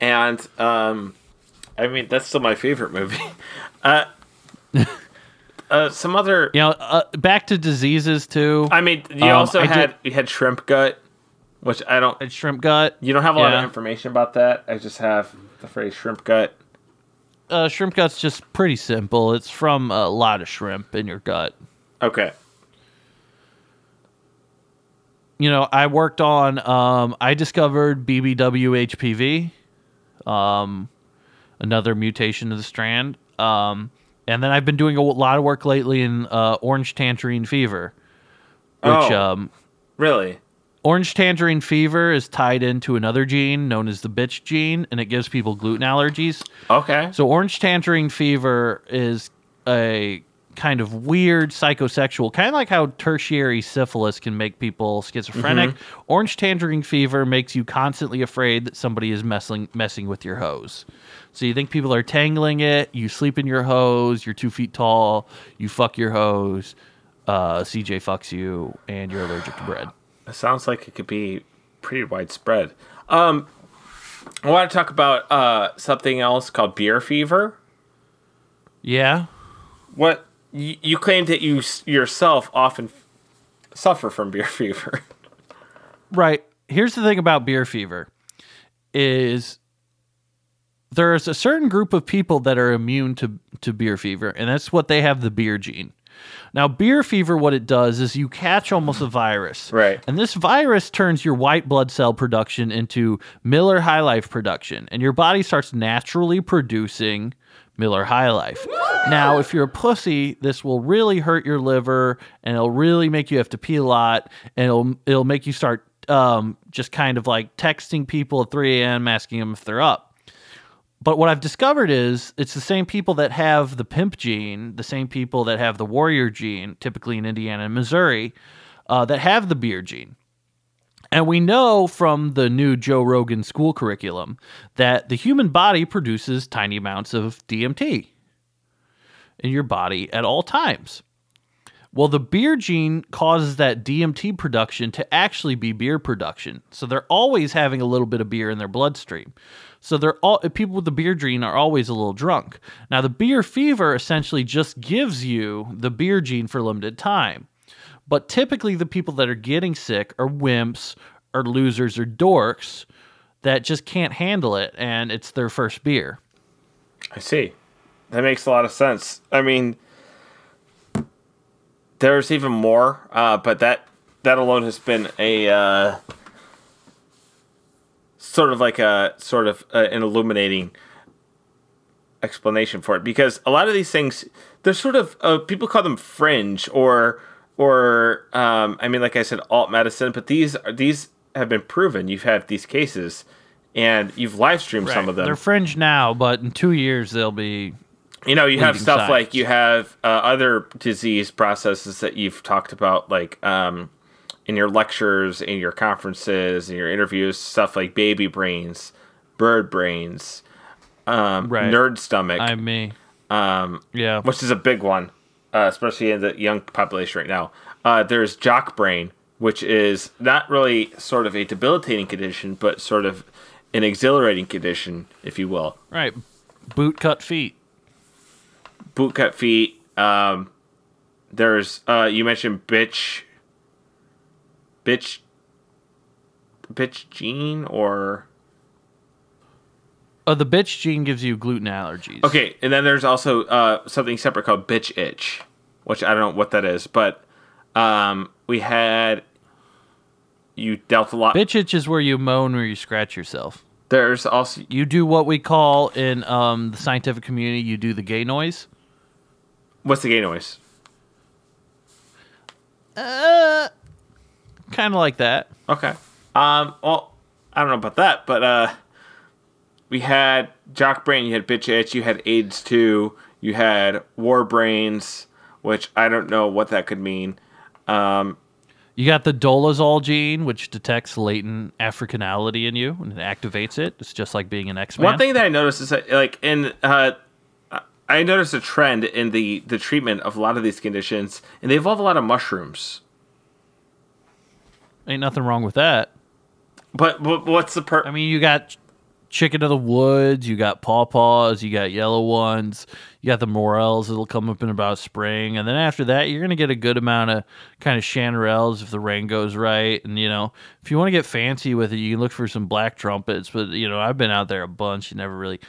And um I mean that's still my favorite movie. [LAUGHS] uh uh some other You know, uh, back to diseases too. I mean you Um, also I had did- you had shrimp gut, which I don't And shrimp gut. you don't have a lot of information about that. I just have the phrase shrimp gut. Uh, shrimp gut's just pretty simple. It's from a lot of shrimp in your gut. Okay. You know, I worked on. Um, I discovered BBW HPV, um, another mutation of the strand. Um, and then I've been doing a lot of work lately in uh, orange tangerine fever, which Oh. um, Really? Orange tangerine fever is tied into another gene known as the bitch gene, and it gives people gluten allergies. Okay. So orange tangerine fever is a kind of weird psychosexual, kind of like how tertiary syphilis can make people schizophrenic. Orange tangerine fever makes you constantly afraid that somebody is messing messing with your hose. So you think people are tangling it. You sleep in your hose. You're two feet tall. You fuck your hose. Uh, CJ fucks you, and you're allergic to bread. It sounds like it could be pretty widespread. Um, I want to talk about uh, something else called beer fever. Yeah. What you, you claim that you yourself often f- suffer from beer [LAUGHS] fever. Right. Here's the thing about beer fever is there's a certain group of people that are immune to, to beer fever, and that's what they have the beer gene. Now, beer fever, what it does is you catch almost a virus. Right. And this virus turns your white blood cell production into Miller High Life production, and your body starts naturally producing Miller High Life. Now, if you're a pussy, this will really hurt your liver, and it'll really make you have to pee a lot, and it'll it'll make you start um, just kind of like texting people at 3 a.m. asking them if they're up. But what I've discovered is it's the same people that have the pimp gene, the same people that have the warrior gene, typically in Indiana and Missouri, uh, that have the beer gene. And we know from the new Joe Rogan school curriculum that the human body produces tiny amounts of DMT in your body at all times. Well, the beer gene causes that DMT production to actually be beer production. So they're always having a little bit of beer in their bloodstream. So they're all people with the beer gene are always a little drunk. Now the beer fever essentially just gives you the beer gene for limited time. But typically the people that are getting sick are wimps or losers or dorks that just can't handle it and it's their first beer. I see. That makes a lot of sense. I mean, there's even more, uh, but that that alone has been a uh, sort of like a sort of uh, an illuminating explanation for it. Because a lot of these things they're sort of uh, people call them fringe or or um, I mean like I said alt medicine but these are these have been proven. You've had these cases and you've live streamed some of them. They're fringe now, but in 2 years they'll be you know, you have stuff like you have uh, other disease processes that you've talked about, like um, in your lectures, in your conferences, in your interviews, stuff like baby brains, bird brains, um, Right. nerd stomach, I me. Um yeah. which is a big one, uh, especially in the young population right now. Uh, there's jock brain, which is not really sort of a debilitating condition, but sort of an exhilarating condition, if you will. Right. Boot cut feet. bootcut feet. Um, there's uh, you mentioned bitch, bitch, bitch gene or Oh, the bitch gene gives you gluten allergies. okay, and then there's also uh, something separate called bitch itch, which I don't know what that is, but um, we had you dealt a lot. Bitch itch is where you moan or you scratch yourself. There's also You do what we call in um, the scientific community, you do the gay noise. what's the gay noise? Kind of like that. Okay. Um. Well, I don't know about that, but uh, we had Jock Brain, you had Bitch Itch, you had AIDS two, you had War Brains, which I don't know what that could mean. Um. You got the dolazol gene, which detects latent Africanality in you and it activates it. It's just like being an X Man. One thing that I noticed is that, like, in uh, I noticed a trend in the the treatment of a lot of these conditions, and they involve a lot of mushrooms. Ain't nothing wrong with that. But, but what's the per? I mean, you got chicken of the woods, you got pawpaws, you got yellow ones, you got the morels that'll come up in about spring, and then after that, you're gonna get a good amount of kind of chanterelles if the rain goes right. And you know, if you want to get fancy with it, you can look for some black trumpets. But you know, I've been out there a bunch, you never really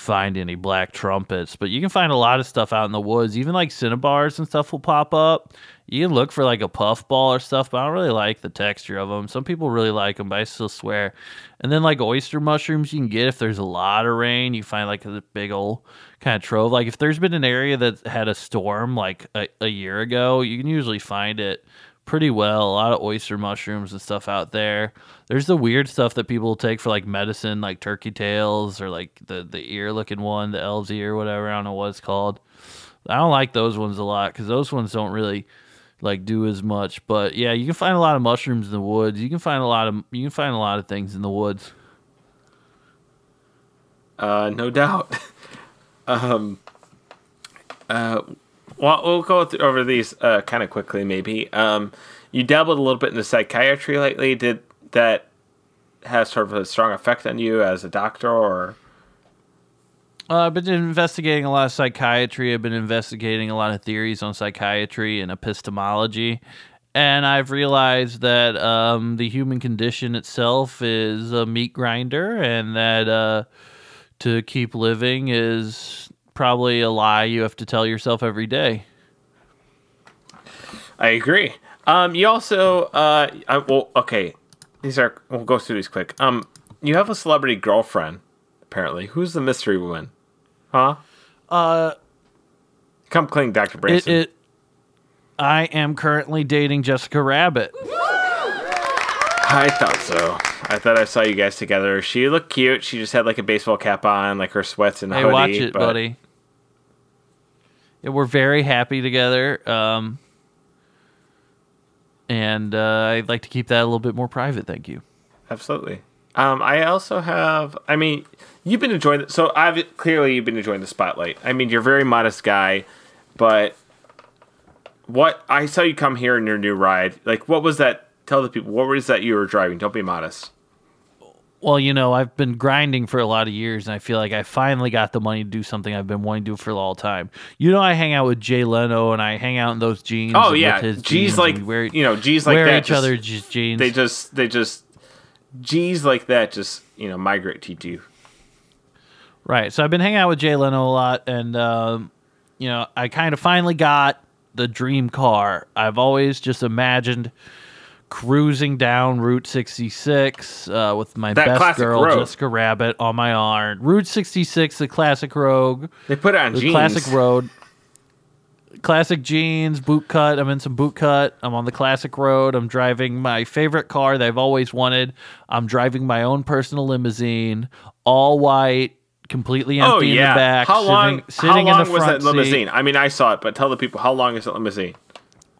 find any black trumpets, but you can find a lot of stuff out in the woods. Even like cinnabars and stuff will pop up. You can look for like a puffball or stuff, but I don't really like the texture of them. Some people really like them, but I still swear. And then like oyster mushrooms, you can get if there's a lot of rain. You find like a big old kind of trove. Like if there's been an area that had a storm like a, a year ago, you can usually find it pretty well. A lot of oyster mushrooms and stuff out there. There's the weird stuff that people take for like medicine, like turkey tails or like the the ear looking one, the elves ear, whatever. I don't know what it's called. I don't like those ones a lot because those ones don't really like do as much. But yeah, you can find a lot of mushrooms in the woods. You can find a lot of you can find a lot of things in the woods. Uh, no doubt. [LAUGHS] um, uh, well, we'll go over these uh, kind of quickly, maybe. Um, you dabbled a little bit into psychiatry lately. Did that have sort of a strong effect on you as a doctor, or? Uh, I've been investigating a lot of psychiatry. I've been investigating a lot of theories on psychiatry and epistemology. And I've realized that um, the human condition itself is a meat grinder, and that uh, to keep living is probably a lie you have to tell yourself every day. I agree. Um, you also, uh, I, well, okay, these are. We'll go through these quick. Um, you have a celebrity girlfriend, apparently. Who's the mystery woman? Huh? Uh, Come clean, Doctor it, Branson. it, I am currently dating Jessica Rabbit. I thought so. I thought I saw you guys together. She looked cute. She just had like a baseball cap on, like her sweats and Hey, hoodie. watch it, but- buddy. We're very happy together. Um, and uh, I'd like to keep that a little bit more private. Thank you. Absolutely. Um, I also have. I mean, you've been enjoying. The, so I've clearly you've been enjoying the spotlight. I mean, you're a very modest guy, but what I saw you come here in your new ride. Like, what was that? Tell the people what was that you were driving. Don't be modest. Well, you know, I've been grinding for a lot of years, and I feel like I finally got the money to do something I've been wanting to do for a long time. You know, I hang out with Jay Leno, and I hang out in those jeans. Oh yeah, with his G's like wear, you know G's like wear that. each just- other's jeans. They just they just G's like that. Just you know migrate to you. Right. So I've been hanging out with Jay Leno a lot, and um, you know, I kind of finally got the dream car. I've always just imagined cruising down Route 66 uh, with my That best girl, road. Jessica Rabbit, on my arm. Route 66, the classic rogue. They put it on the jeans. classic road. Classic jeans, boot cut. I'm in some boot cut. I'm on the classic road. I'm driving my favorite car that I've always wanted. I'm driving my own personal limousine, all white, completely empty Oh in the back. how long? Sitting, how sitting long in the was front that limousine? Seat. I mean, I saw it, but tell the people how long is that limousine?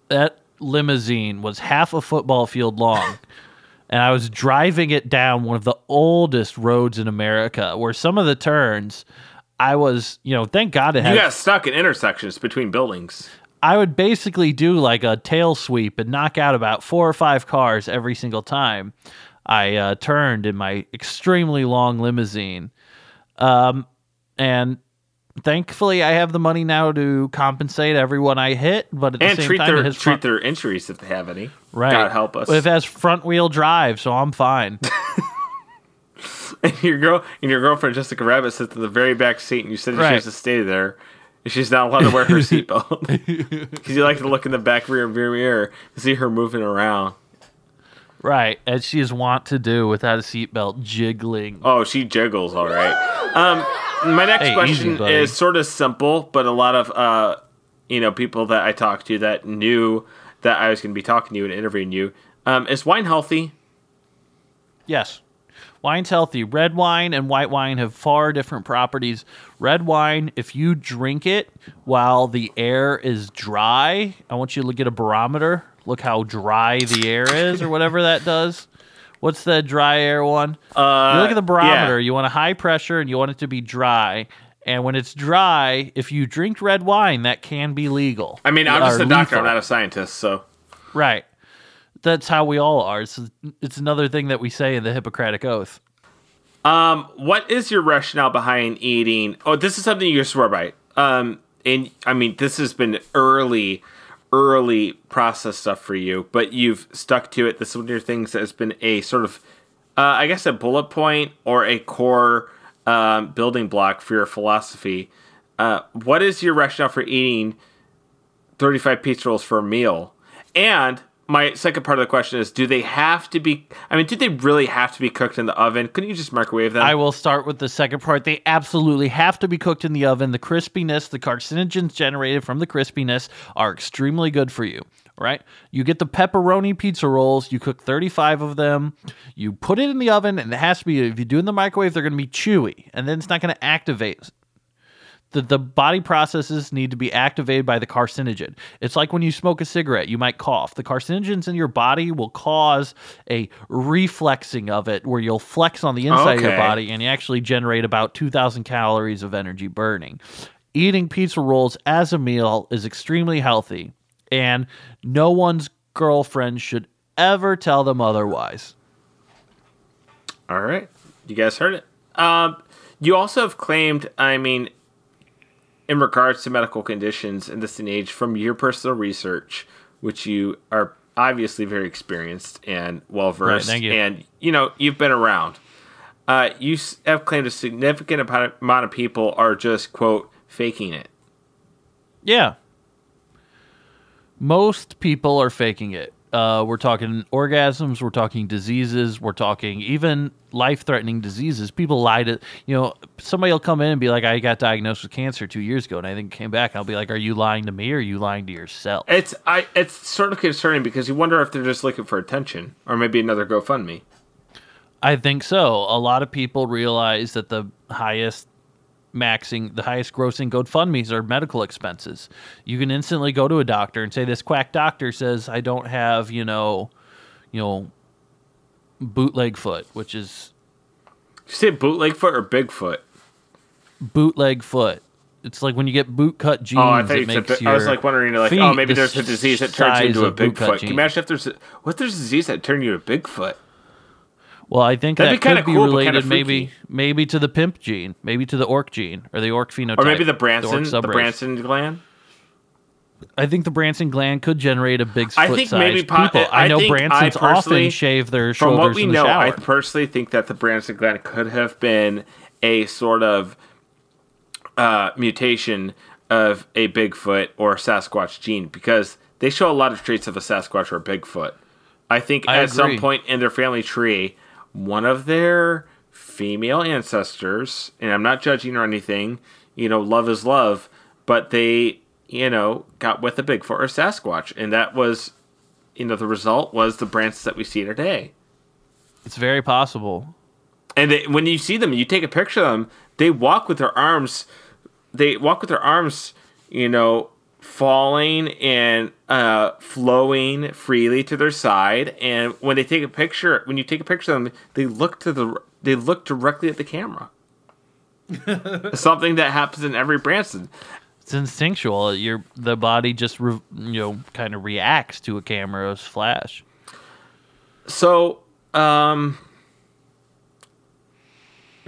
That limousine was half a football field long. [LAUGHS] and I was driving it down one of the oldest roads in America where some of the turns I was, you know, thank God it had. You got stuck in intersections between buildings. I would basically do like a tail sweep and knock out about four or five cars every single time I uh, turned in my extremely long limousine. Um, and thankfully, I have the money now to compensate everyone I hit, but at the And same treat time, it their treat front, their injuries if they have any. right. God help us. But it has front wheel drive, so I'm fine. [LAUGHS] and your girl and your girlfriend Jessica Rabbit sits in the very back seat, and you said she has to stay there. She's not allowed to wear her [LAUGHS] seatbelt [LAUGHS] because you like to look in the back rear view mirror to see her moving around. Right, as she is wont to do without a seatbelt, jiggling. Oh, she jiggles all right. Um, my next Hey, question buddy. is sort of simple, but a lot of uh, you know, people that I talked to that knew that I was going to be talking to you and interviewing you. Um, is wine healthy? Yes. Wine's healthy. Red wine and white wine have far different properties. Red wine, if you drink it while the air is dry, I want you to get a barometer. Look how dry the air is, or whatever that [LAUGHS] does. What's the dry air one? Uh, you look at the barometer. yeah. You want a high pressure and you want it to be dry. And when it's dry, if you drink red wine, that can be legal. I mean, I'm just a doctor. I'm not a scientist, so Right. That's how we all are. It's, it's another thing that we say in the Hippocratic Oath. Um, what is your rationale behind eating? Oh, this is something you swear by. Um, and I mean, this has been early, early process stuff for you, but you've stuck to it. This is one of your things that has been a sort of, uh, I guess, a bullet point or a core um, building block for your philosophy. Uh, what is your rationale for eating 35 pizza rolls for a meal? And my second part of the question is do they have to be i mean do they really have to be cooked in the oven couldn't you just microwave them I will start with the second part. They absolutely have to be cooked in the oven. The crispiness, the carcinogens generated from the crispiness are extremely good for you. right? You get the pepperoni pizza rolls, you cook 35 of them, you put it in the oven, and it has to be, if you do in the microwave, they're going to be chewy, and then it's not going to activate. The, the body processes need to be activated by the carcinogen. It's like when you smoke a cigarette, you might cough. The carcinogens in your body will cause a reflexing of it where you'll flex on the inside of your body and you actually generate about 2,000 calories of energy burning. Eating pizza rolls as a meal is extremely healthy, and no one's girlfriend should ever tell them otherwise. All right. You guys heard it. Um, you also have claimed, I mean, in regards to medical conditions in this age, from your personal research, which you are obviously very experienced and well versed, thank you. and you know you've been around. Uh, you have claimed a significant amount of people are just quote faking it. Yeah. Most people are faking it. Uh, we're talking orgasms, we're talking diseases, we're talking even life threatening diseases. People lie to, you know, somebody will come in and be like, I got diagnosed with cancer two years ago, and I think came back. I'll be like, Are you lying to me or are you lying to yourself? It's I. It's sort of concerning because you wonder if they're just looking for attention or maybe another GoFundMe. I think so. A lot of people realize that the highest maxing, the highest grossing GoFundMe's are medical expenses. You can instantly go to a doctor and say, "This quack doctor says I don't have, you know, you know, bootleg foot, which is you say bootleg foot or Bigfoot? bootleg foot." It's like when you get bootcut jeans. Oh, I thought you said. bi- I was like wondering, like, oh, maybe the there's a disease that turns you into a Bigfoot. Can you imagine if there's a, what if there's a disease that turned you to a Bigfoot? Well, I think That'd that be kinda could be cool, but related maybe freaky. maybe to the pimp gene, maybe to the orc gene or the orc phenotype, Or maybe the Branson, the, subrace. Branson gland. I think the Branson gland could generate a big I think sized maybe po- people. I I know think I Bransons personally- often shave their From shoulders what we in the know, shower. I personally think that the Branson gland could have been a sort of uh, mutation of a Bigfoot or Sasquatch gene because they show a lot of traits of a Sasquatch or a Bigfoot. I think I at some agree. point in their family tree, one of their female ancestors, and I'm not judging or anything, you know, love is love, but they, you know, got with a Bigfoot or Sasquatch, and that was, you know, the result was the Bransons that we see today. it's very possible. And they, when you see them, you take a picture of them. They walk with their arms. They walk with their arms, you know, falling and uh, flowing freely to their side. And when they take a picture, when you take a picture of them, they look to the. They look directly at the camera. [LAUGHS] Something that happens in every Branson. It's instinctual. Your the body just re, you know kind of reacts to a camera's flash. So, um,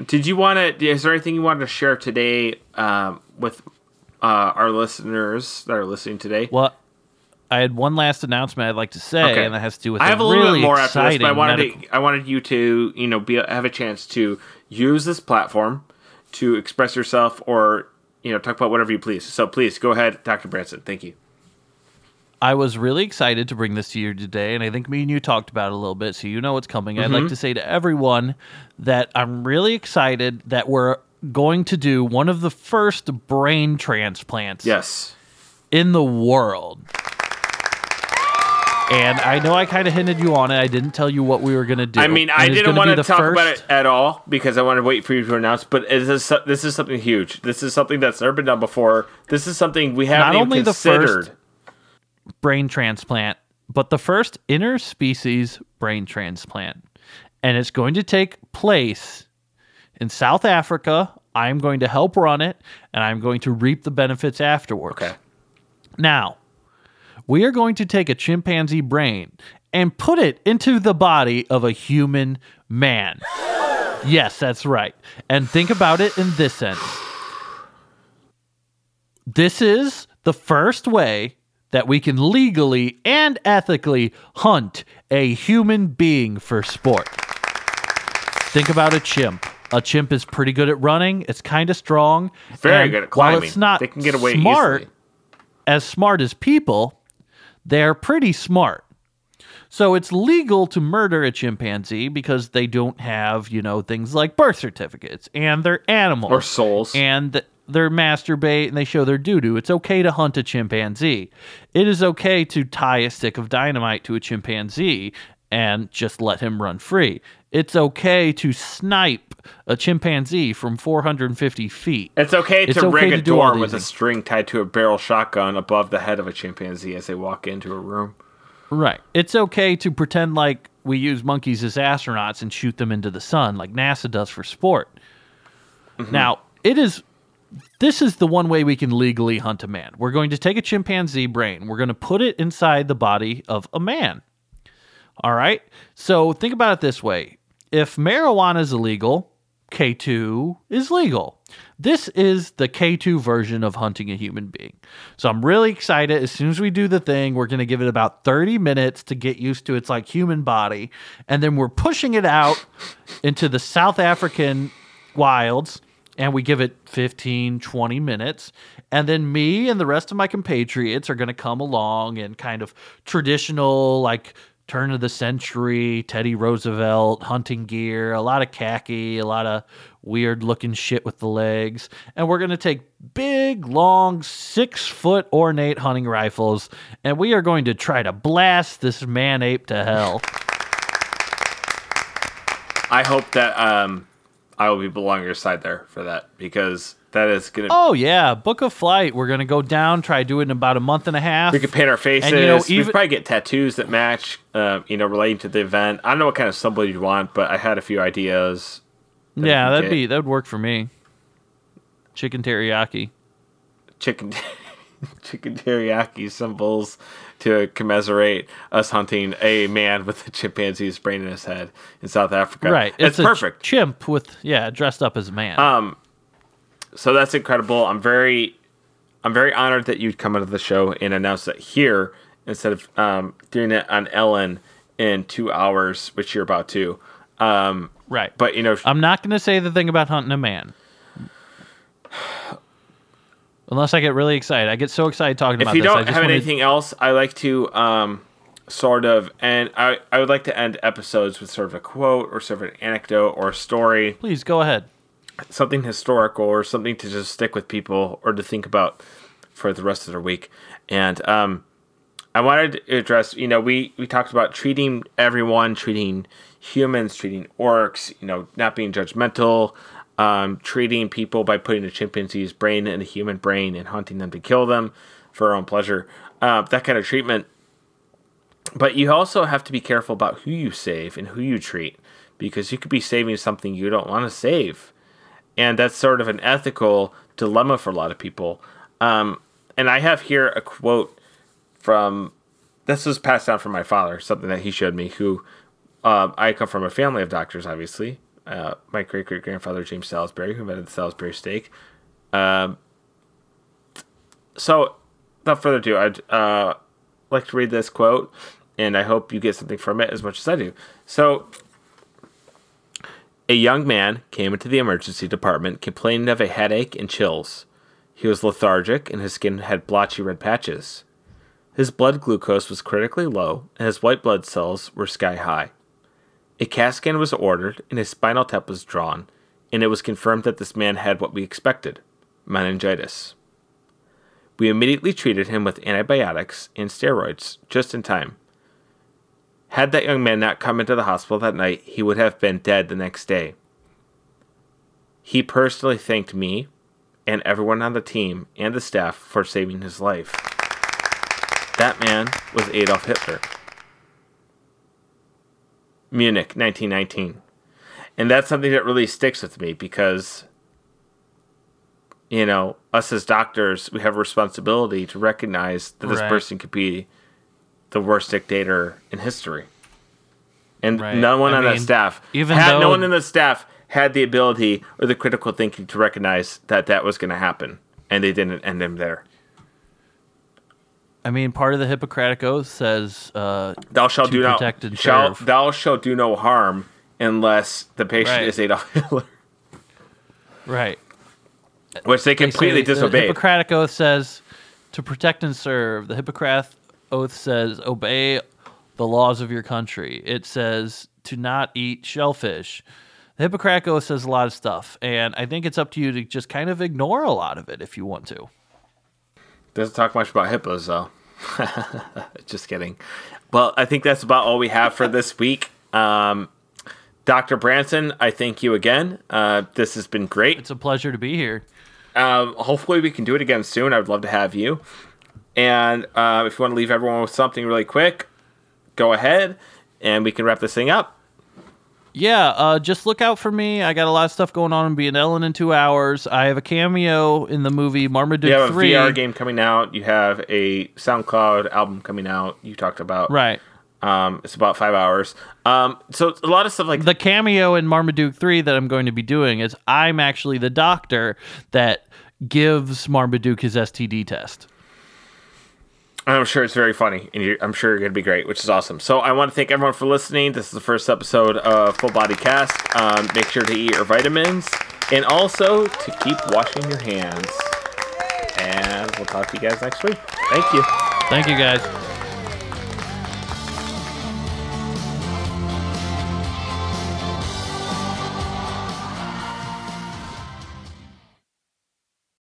did you want to? Is there anything you wanted to share today um, with uh, our listeners that are listening today? Well, I had one last announcement I'd like to say, Okay. and that has to do with I have a really little bit more after this, but I wanted medical- to, I wanted you to you know be have a chance to use this platform to express yourself or you know talk about whatever you please. So please go ahead, Dr. Branson. Thank you. I was really excited to bring this to you today, and I think me and you talked about it a little bit, so you know what's coming. I'd Mm-hmm. like to say to everyone that I'm really excited that we're going to do one of the first brain transplants Yes. in the world. And I know I kind of hinted you on it. I didn't tell you what we were going to do. I mean, I didn't want to talk about it at all because I wanted to wait for you to announce. But it is, this is something huge. This is something that's never been done before. This is something we haven't Not only the first- brain transplant, but the first interspecies brain transplant. And it's going to take place in South Africa. I'm going to help run it, and I'm going to reap the benefits afterwards. Okay. Now, we are going to take a chimpanzee brain and put it into the body of a human man. Yes, that's right. And think about it in this sense. This is the first way that we can legally and ethically hunt a human being for sport. Think about a chimp. A chimp is pretty good at running. It's kind of strong. Very and good at while climbing. it's not they can get away smart, easily. as smart as people, they're pretty smart. So it's legal to murder a chimpanzee because they don't have, you know, things like birth certificates and they're animals Or souls. and th- their masturbate and they show their doo doo. It's okay to hunt a chimpanzee. It is okay to tie a stick of dynamite to a chimpanzee and just let him run free. It's okay to snipe a chimpanzee from 450 feet. It's okay It's to okay rig to a do door with a string tied to a barrel shotgun above the head of a chimpanzee as they walk into a room. Right. It's okay to pretend like we use monkeys as astronauts and shoot them into the sun like NASA does for sport. Mm-hmm. Now, it is this is the one way we can legally hunt a man. We're going to take a chimpanzee brain, we're going to put it inside the body of a man. All right? So think about it this way. If marijuana is illegal, K2 is legal. This is the K2 version of hunting a human being. So I'm really excited. As soon as we do the thing, we're going to give it about 30 minutes to get used to its like human body. And then we're pushing it out into the South African wilds and we give it 15, 20 minutes. And then me and the rest of my compatriots are going to come along and kind of traditional, like turn of the century, Teddy Roosevelt hunting gear, a lot of khaki, a lot of weird looking shit with the legs. And we're going to take big, long, six foot ornate hunting rifles and we are going to try to blast this man ape to hell. I hope that um, I will be belong your side there for that because that is gonna. Oh, yeah. Book a flight. We're going to go down, try to do it in about a month and a half. we could paint our faces. And, you know, we probably get tattoos that match. Uh, you know, relating to the event. I don't know what kind of symbol you'd want, but I had a few ideas. that Yeah, that'd get. be that would work for me. Chicken teriyaki. chicken [LAUGHS] chicken teriyaki symbols to commiserate us hunting a man with a chimpanzee's brain in his head in South Africa. Right. It's, ch- perfect. chimp with yeah, dressed up as a man. Um, so that's incredible. I'm very, I'm very honored that you'd come onto the show and announce it here instead of um, doing it on Ellen in two hours, which you're about to. Um, right. but you know, I'm not going to say the thing about hunting a man. Unless I get really excited. I get so excited talking about. if about you this. I don't have anything else, I like to um, sort of, and I, I would like to end episodes with sort of a quote or sort of an anecdote or a story, Please go ahead. Something historical or something to just stick with people or to think about for the rest of their week. And um, I wanted to address, you know, we, we talked about treating everyone, treating humans, treating orcs, you know, not being judgmental, um, treating people by putting a chimpanzee's brain in a human brain and hunting them to kill them for our own pleasure, uh, that kind of treatment. But you also have to be careful about who you save and who you treat because you could be saving something you don't want to save. And that's sort of an ethical dilemma for a lot of people. Um, and I have here a quote from this was passed down from my father, something that he showed me. Who um, I come from a family of doctors, obviously. Uh, my great great grandfather James Salisbury, who invented the Salisbury steak. Um, so, without further ado, I'd uh, like to read this quote, and I hope you get something from it as much as I do. So, a young man came into the emergency department complaining of a headache and chills. He was lethargic, and his skin had blotchy red patches. His blood glucose was critically low, and his white blood cells were sky high. A CAT scan was ordered, and a spinal tap was drawn, and it was confirmed that this man had what we expected meningitis. We immediately treated him with antibiotics and steroids just in time. Had that young man not come into the hospital that night, he would have been dead the next day. He personally thanked me and everyone on the team and the staff for saving his life. That man was Adolf Hitler. Munich, 1919. And that's something that really sticks with me because, you know, us as doctors, we have a responsibility to recognize that this Right. person could be the worst dictator in history. And Right. no one I on that staff, even had, no one in the staff had the ability or the critical thinking to recognize that that was going to happen. And they didn't end him there. I mean, part of the Hippocratic Oath says uh, Thou shalt do no shall thou shalt do no harm unless the patient Right. is Adolf Hitler, right. which they completely the. Hippocratic Oath says to protect and serve. The Hippocratic Oath says obey the laws of your country. It says to not eat shellfish. The Hippocratic Oath says a lot of stuff, and I think it's up to you to just kind of ignore a lot of it if you want to. Doesn't talk much about hippos, though. [LAUGHS] just kidding. Well, I think that's about all we have for this week. Um, Dr. Branson, I thank you again. Uh, this has been great. It's a pleasure to be here. Um, hopefully, we can do it again soon. I would love to have you. And uh, if you want to leave everyone with something really quick, go ahead and we can wrap this thing up. Yeah, uh, just look out for me. I got a lot of stuff going on in being Ellen in two hours. I have a cameo in the movie Marmaduke You have a 3. VR game coming out. You have a SoundCloud album coming out. You talked about Right. Um, it's about five hours. Um, so a lot of stuff like The cameo in Marmaduke 3 that I'm going to be doing is I'm actually the doctor that gives Marmaduke his STD test. I'm sure it's very funny, and I'm sure you're going to be great, which is awesome. So I want to thank everyone for listening. This is the first episode of Full Body Cast. Um, make sure to eat your vitamins, and also to keep washing your hands. And we'll talk to you guys next week. Thank you. Thank you guys.